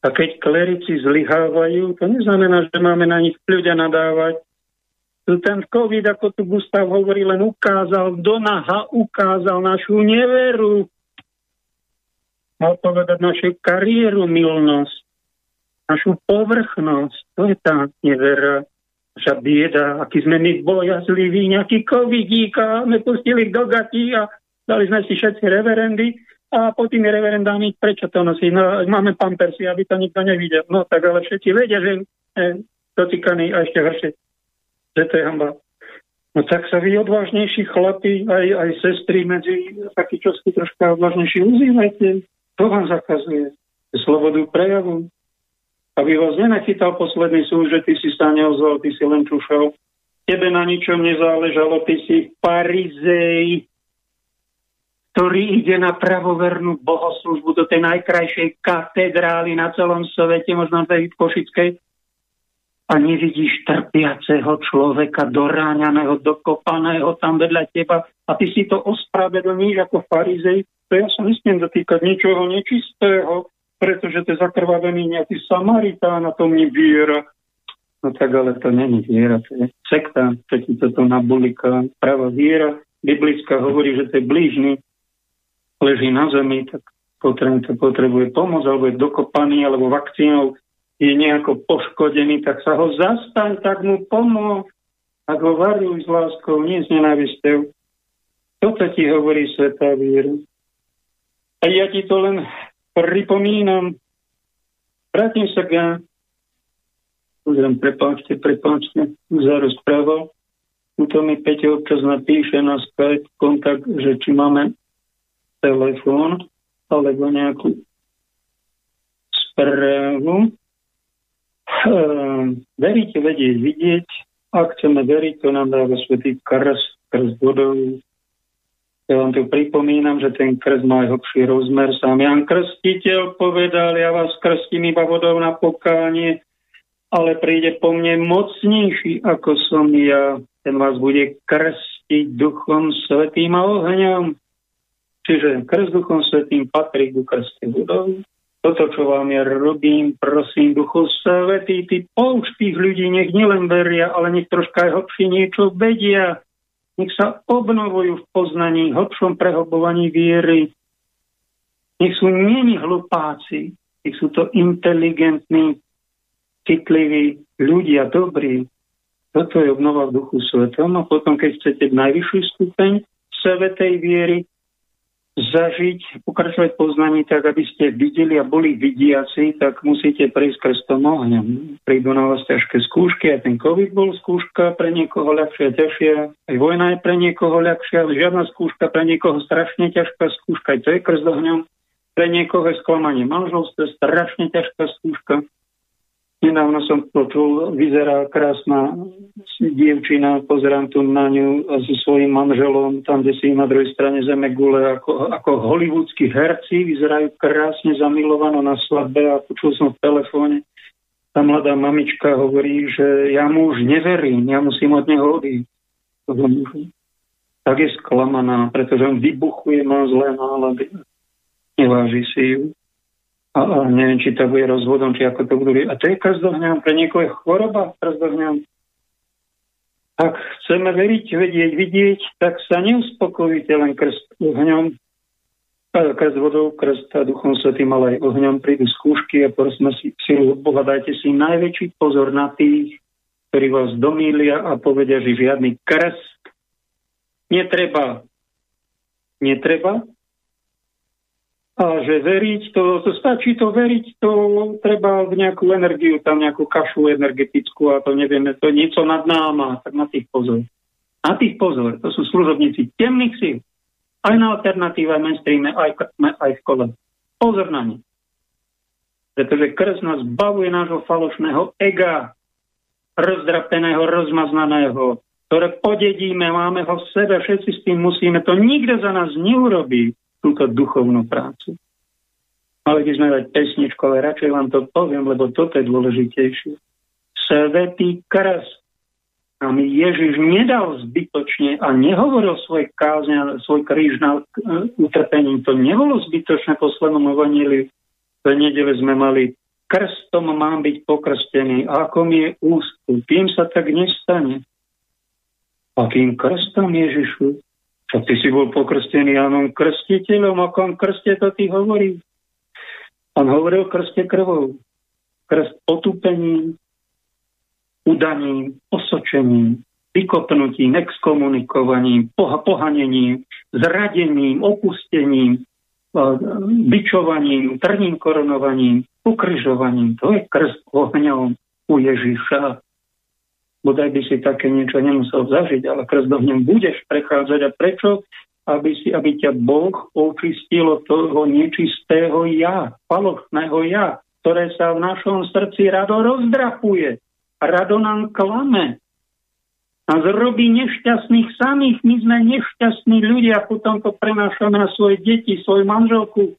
A keď klerici zlyhávajú, to neznamená, že máme na nich ľudia nadávať. Ten COVID, ako tu Gustav hovorí, len ukázal, do naha ukázal našu neveru. Mal povedať našu kariéru, milnosť, našu povrchnosť. To je tá nevera naša bieda, aký sme my bojazliví, nejaký covidík a sme pustili do gatí a dali sme si všetci reverendy a po tými reverendami, prečo to nosí? No, máme pampersy, aby to nikto nevidel. No tak ale všetci vedia, že e, dotýkaný a ešte horšie, že to je hamba. No tak sa vy odvážnejší chlapi, aj, aj sestry medzi taký čoský troška odvážnejší uzývajte. To vám zakazuje. Slobodu prejavu, aby vás nenachytal posledný súd, že ty si sa neozval, ty si len čušal. Tebe na ničom nezáležalo, ty si parizej, ktorý ide na pravovernú bohoslužbu do tej najkrajšej katedrály na celom svete, možno tej Košickej, a nevidíš trpiaceho človeka, doráňaného, dokopaného tam vedľa teba. A ty si to ospravedlníš ako farizej, to ja sa nesmiem dotýkať ničoho nečistého, pretože to je zakrvavený nejaký Samaritán a to mi viera. No tak ale to není viera, to je sekta, čo ti toto nabulika. Práva viera, biblická hovorí, že to je blížny, leží na zemi, tak potrebuje, to potrebuje pomoc, alebo je dokopaný, alebo vakcínou je nejako poškodený, tak sa ho zastaň, tak mu pomôž. Ak ho varuj s láskou, nie s nenávistou. Toto ti hovorí Svetá viera. A ja ti to len pripomínam, vrátim sa k Pozriem, prepáčte, prepáčte, zarozprával. Tuto mi Peťo občas napíše na Skype kontakt, že či máme telefón alebo nejakú správu. Ehm, veríte vedieť, vidieť. Ak chceme veriť, to nám dáva svetý krst, krst vodou, ja vám tu pripomínam, že ten krst má aj hlbší rozmer. Sám Jan Krstiteľ povedal, ja vás krstím iba vodou na pokánie, ale príde po mne mocnejší, ako som ja. Ten vás bude krstiť duchom svetým a ohňom. Čiže krst duchom svetým patrí ku krste budov. Toto, čo vám ja robím, prosím, duchu svetý, ty pouč tých ľudí, nech nielen veria, ale nech troška aj hlbšie niečo vedia. Nech sa obnovujú v poznaní, hlbšom prehobovaní viery. Nech sú neni hlupáci, nech sú to inteligentní, citliví ľudia, dobrí. Toto je obnova v duchu svetom a potom, keď chcete najvyšší stupeň svetej viery, zažiť, pokračovať poznaní tak, aby ste videli a boli vidiaci, tak musíte prejsť krstom ohňom. Prídu na vás ťažké skúšky, aj ten COVID bol skúška pre niekoho ľahšia, ťažšia, aj vojna je pre niekoho ľahšia, žiadna skúška pre niekoho strašne ťažká skúška, aj to je krst ohňom. Pre niekoho je sklamanie manželstva, strašne ťažká skúška. Nedávno som počul, vyzerá krásna dievčina, pozerám tu na ňu so svojím manželom, tam, kde si na druhej strane zeme gule, ako, ako hollywoodskí herci, vyzerajú krásne zamilované na svadbe a počul som v telefóne, tá mladá mamička hovorí, že ja mu už neverím, ja musím od neho odísť. Tak je sklamaná, pretože on vybuchuje, má zlé nálady. Neváži si ju a, a neviem, či to bude rozvodom, či ako to budú. A to je krzdovňam, pre niekoho je choroba krzdovňam. Ak chceme veriť, vedieť, vidieť, tak sa neuspokojíte len krst ohňom, krst vodou, krst a duchom svetým, ale aj ohňom prídu skúšky a prosme si silu Boha, dajte si najväčší pozor na tých, ktorí vás domýlia a povedia, že žiadny krst netreba. Netreba, a že veriť, to, to stačí to veriť, to treba v nejakú energiu, tam nejakú kašu energetickú a to nevieme, to je niečo nad náma, tak na tých pozor. Na tých pozor, to sú služobníci temných síl, aj na alternatíve, aj mainstreame, aj, aj v kole. Pozor na ne. Pretože krst nás bavuje nášho falošného ega, rozdrapeného, rozmaznaného, ktoré podedíme, máme ho v sebe, všetci s tým musíme, to nikto za nás neurobí túto duchovnú prácu. Mali by sme dať pesničku, ale radšej vám to poviem, lebo toto je dôležitejšie. Svetý krst nám Ježiš nedal zbytočne a nehovoril svoj kázne, svoj kríž na uh, utrpení. To nebolo zbytočné poslednom evaníliu. V nedele sme mali krstom mám byť pokrstený. A ako mi je ústup, kým sa tak nestane. Akým krstom Ježišu? Čo ty si bol pokrstený Jánom Krstiteľom, o kom krste to ty hovorí? On hovoril krste krvou. Krst potúpením, udaním, osočením, vykopnutím, exkomunikovaním, poha- pohanením, zradením, opustením, bičovaním, trním korunovaním, ukryžovaním. To je krst ohňom u Ježiša bodaj by si také niečo nemusel zažiť, ale krst ohňom budeš prechádzať. A prečo? Aby, si, aby ťa Boh očistil od toho nečistého ja, falošného ja, ktoré sa v našom srdci rado rozdrapuje. Rado nám klame. A zrobí nešťastných samých. My sme nešťastní ľudia, potom to prenášame na svoje deti, svoju manželku,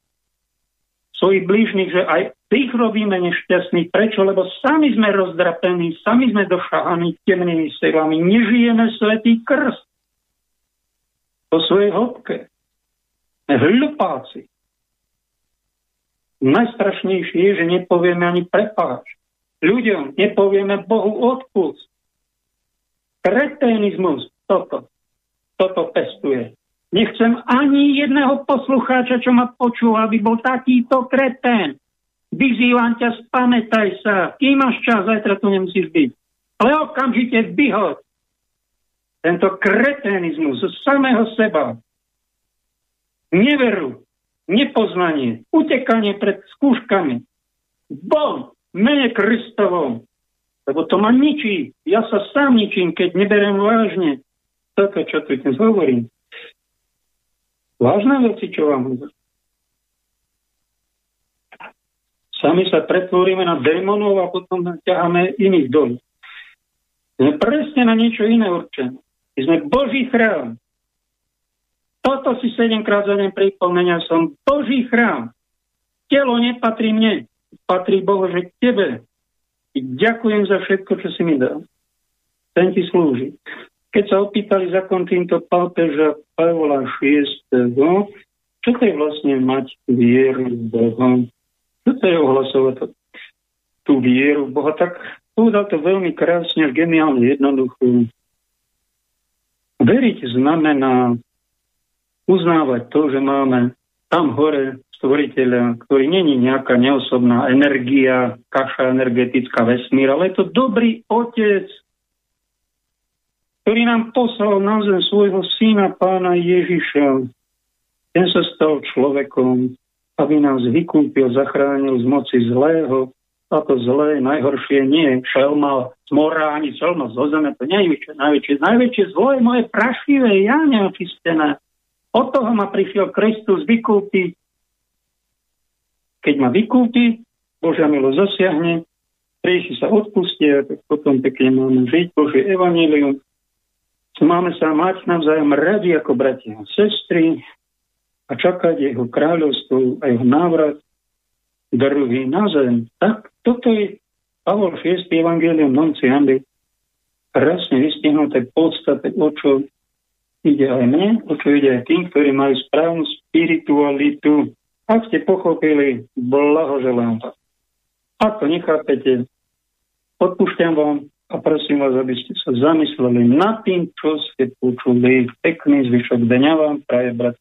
svojich blížnych, že aj tých robíme nešťastných. Prečo? Lebo sami sme rozdrapení, sami sme došahaní temnými silami. Nežijeme svetý krst po svojej hĺbke. Hľupáci. Najstrašnejšie je, že nepovieme ani prepáč. Ľuďom nepovieme Bohu odpust. Kreténizmus toto, toto pestuje. Nechcem ani jedného poslucháča, čo ma počúva, aby bol takýto kretén. Vyzývam ťa, spamätaj sa. Kým máš čas, zajtra tu nemusíš byť. Ale okamžite vyhoď tento kreténizmus z samého seba. Neveru, nepoznanie, utekanie pred skúškami. Bol mene Kristovom. Lebo to ma ničí. Ja sa sám ničím, keď neberiem vážne toto, čo tu dnes hovorím. Vážne veci, čo vám hovorím. Sami sa pretvoríme na démonov a potom ťaháme iných dolu. Sme presne na niečo iné určené. My sme Boží chrám. Toto si sedemkrát za deň pripomenia, som Boží chrám. Telo nepatrí mne, patrí Bohu, že tebe. Ďakujem za všetko, čo si mi dal. Ten ti slúži. Keď sa opýtali, zakončím to pápeža Pavla VI, čo to je vlastne mať vieru v Boha? Je ohlasovať tú vieru Boha? Tak povedal to veľmi krásne, geniálne, jednoducho. Veriť znamená uznávať to, že máme tam hore stvoriteľa, ktorý není nejaká neosobná energia, kaša energetická vesmír, ale je to dobrý otec, ktorý nám poslal na zem svojho syna, pána Ježiša. Ten sa stal človekom, aby nás vykúpil, zachránil z moci zlého. A to zlé, najhoršie nie je šelma, mora, ani šelma zo zeme, to najväčšie, najväčšie, najväčšie zlo je moje prašivé, ja neočistené. Od toho ma prišiel Kristus vykúpiť keď ma vykúpi, Božia milosť zasiahne, prieši sa odpustia, tak potom pekne máme žiť Božie evanílium. Máme sa mať navzájom radi ako bratia a sestry a čakať jeho kráľovstvo a jeho návrat druhý na zem. Tak toto je Pavol 6. Evangelium Nonciandi krásne vystihnuté podstate, o čo ide aj mne, o čo ide aj tým, ktorí majú správnu spiritualitu. Ak ste pochopili, blahoželám vás. Ak to nechápete, odpúšťam vám a prosím vás, aby ste sa zamysleli nad tým, čo ste počuli. Pekný zvyšok dňa vám praje brat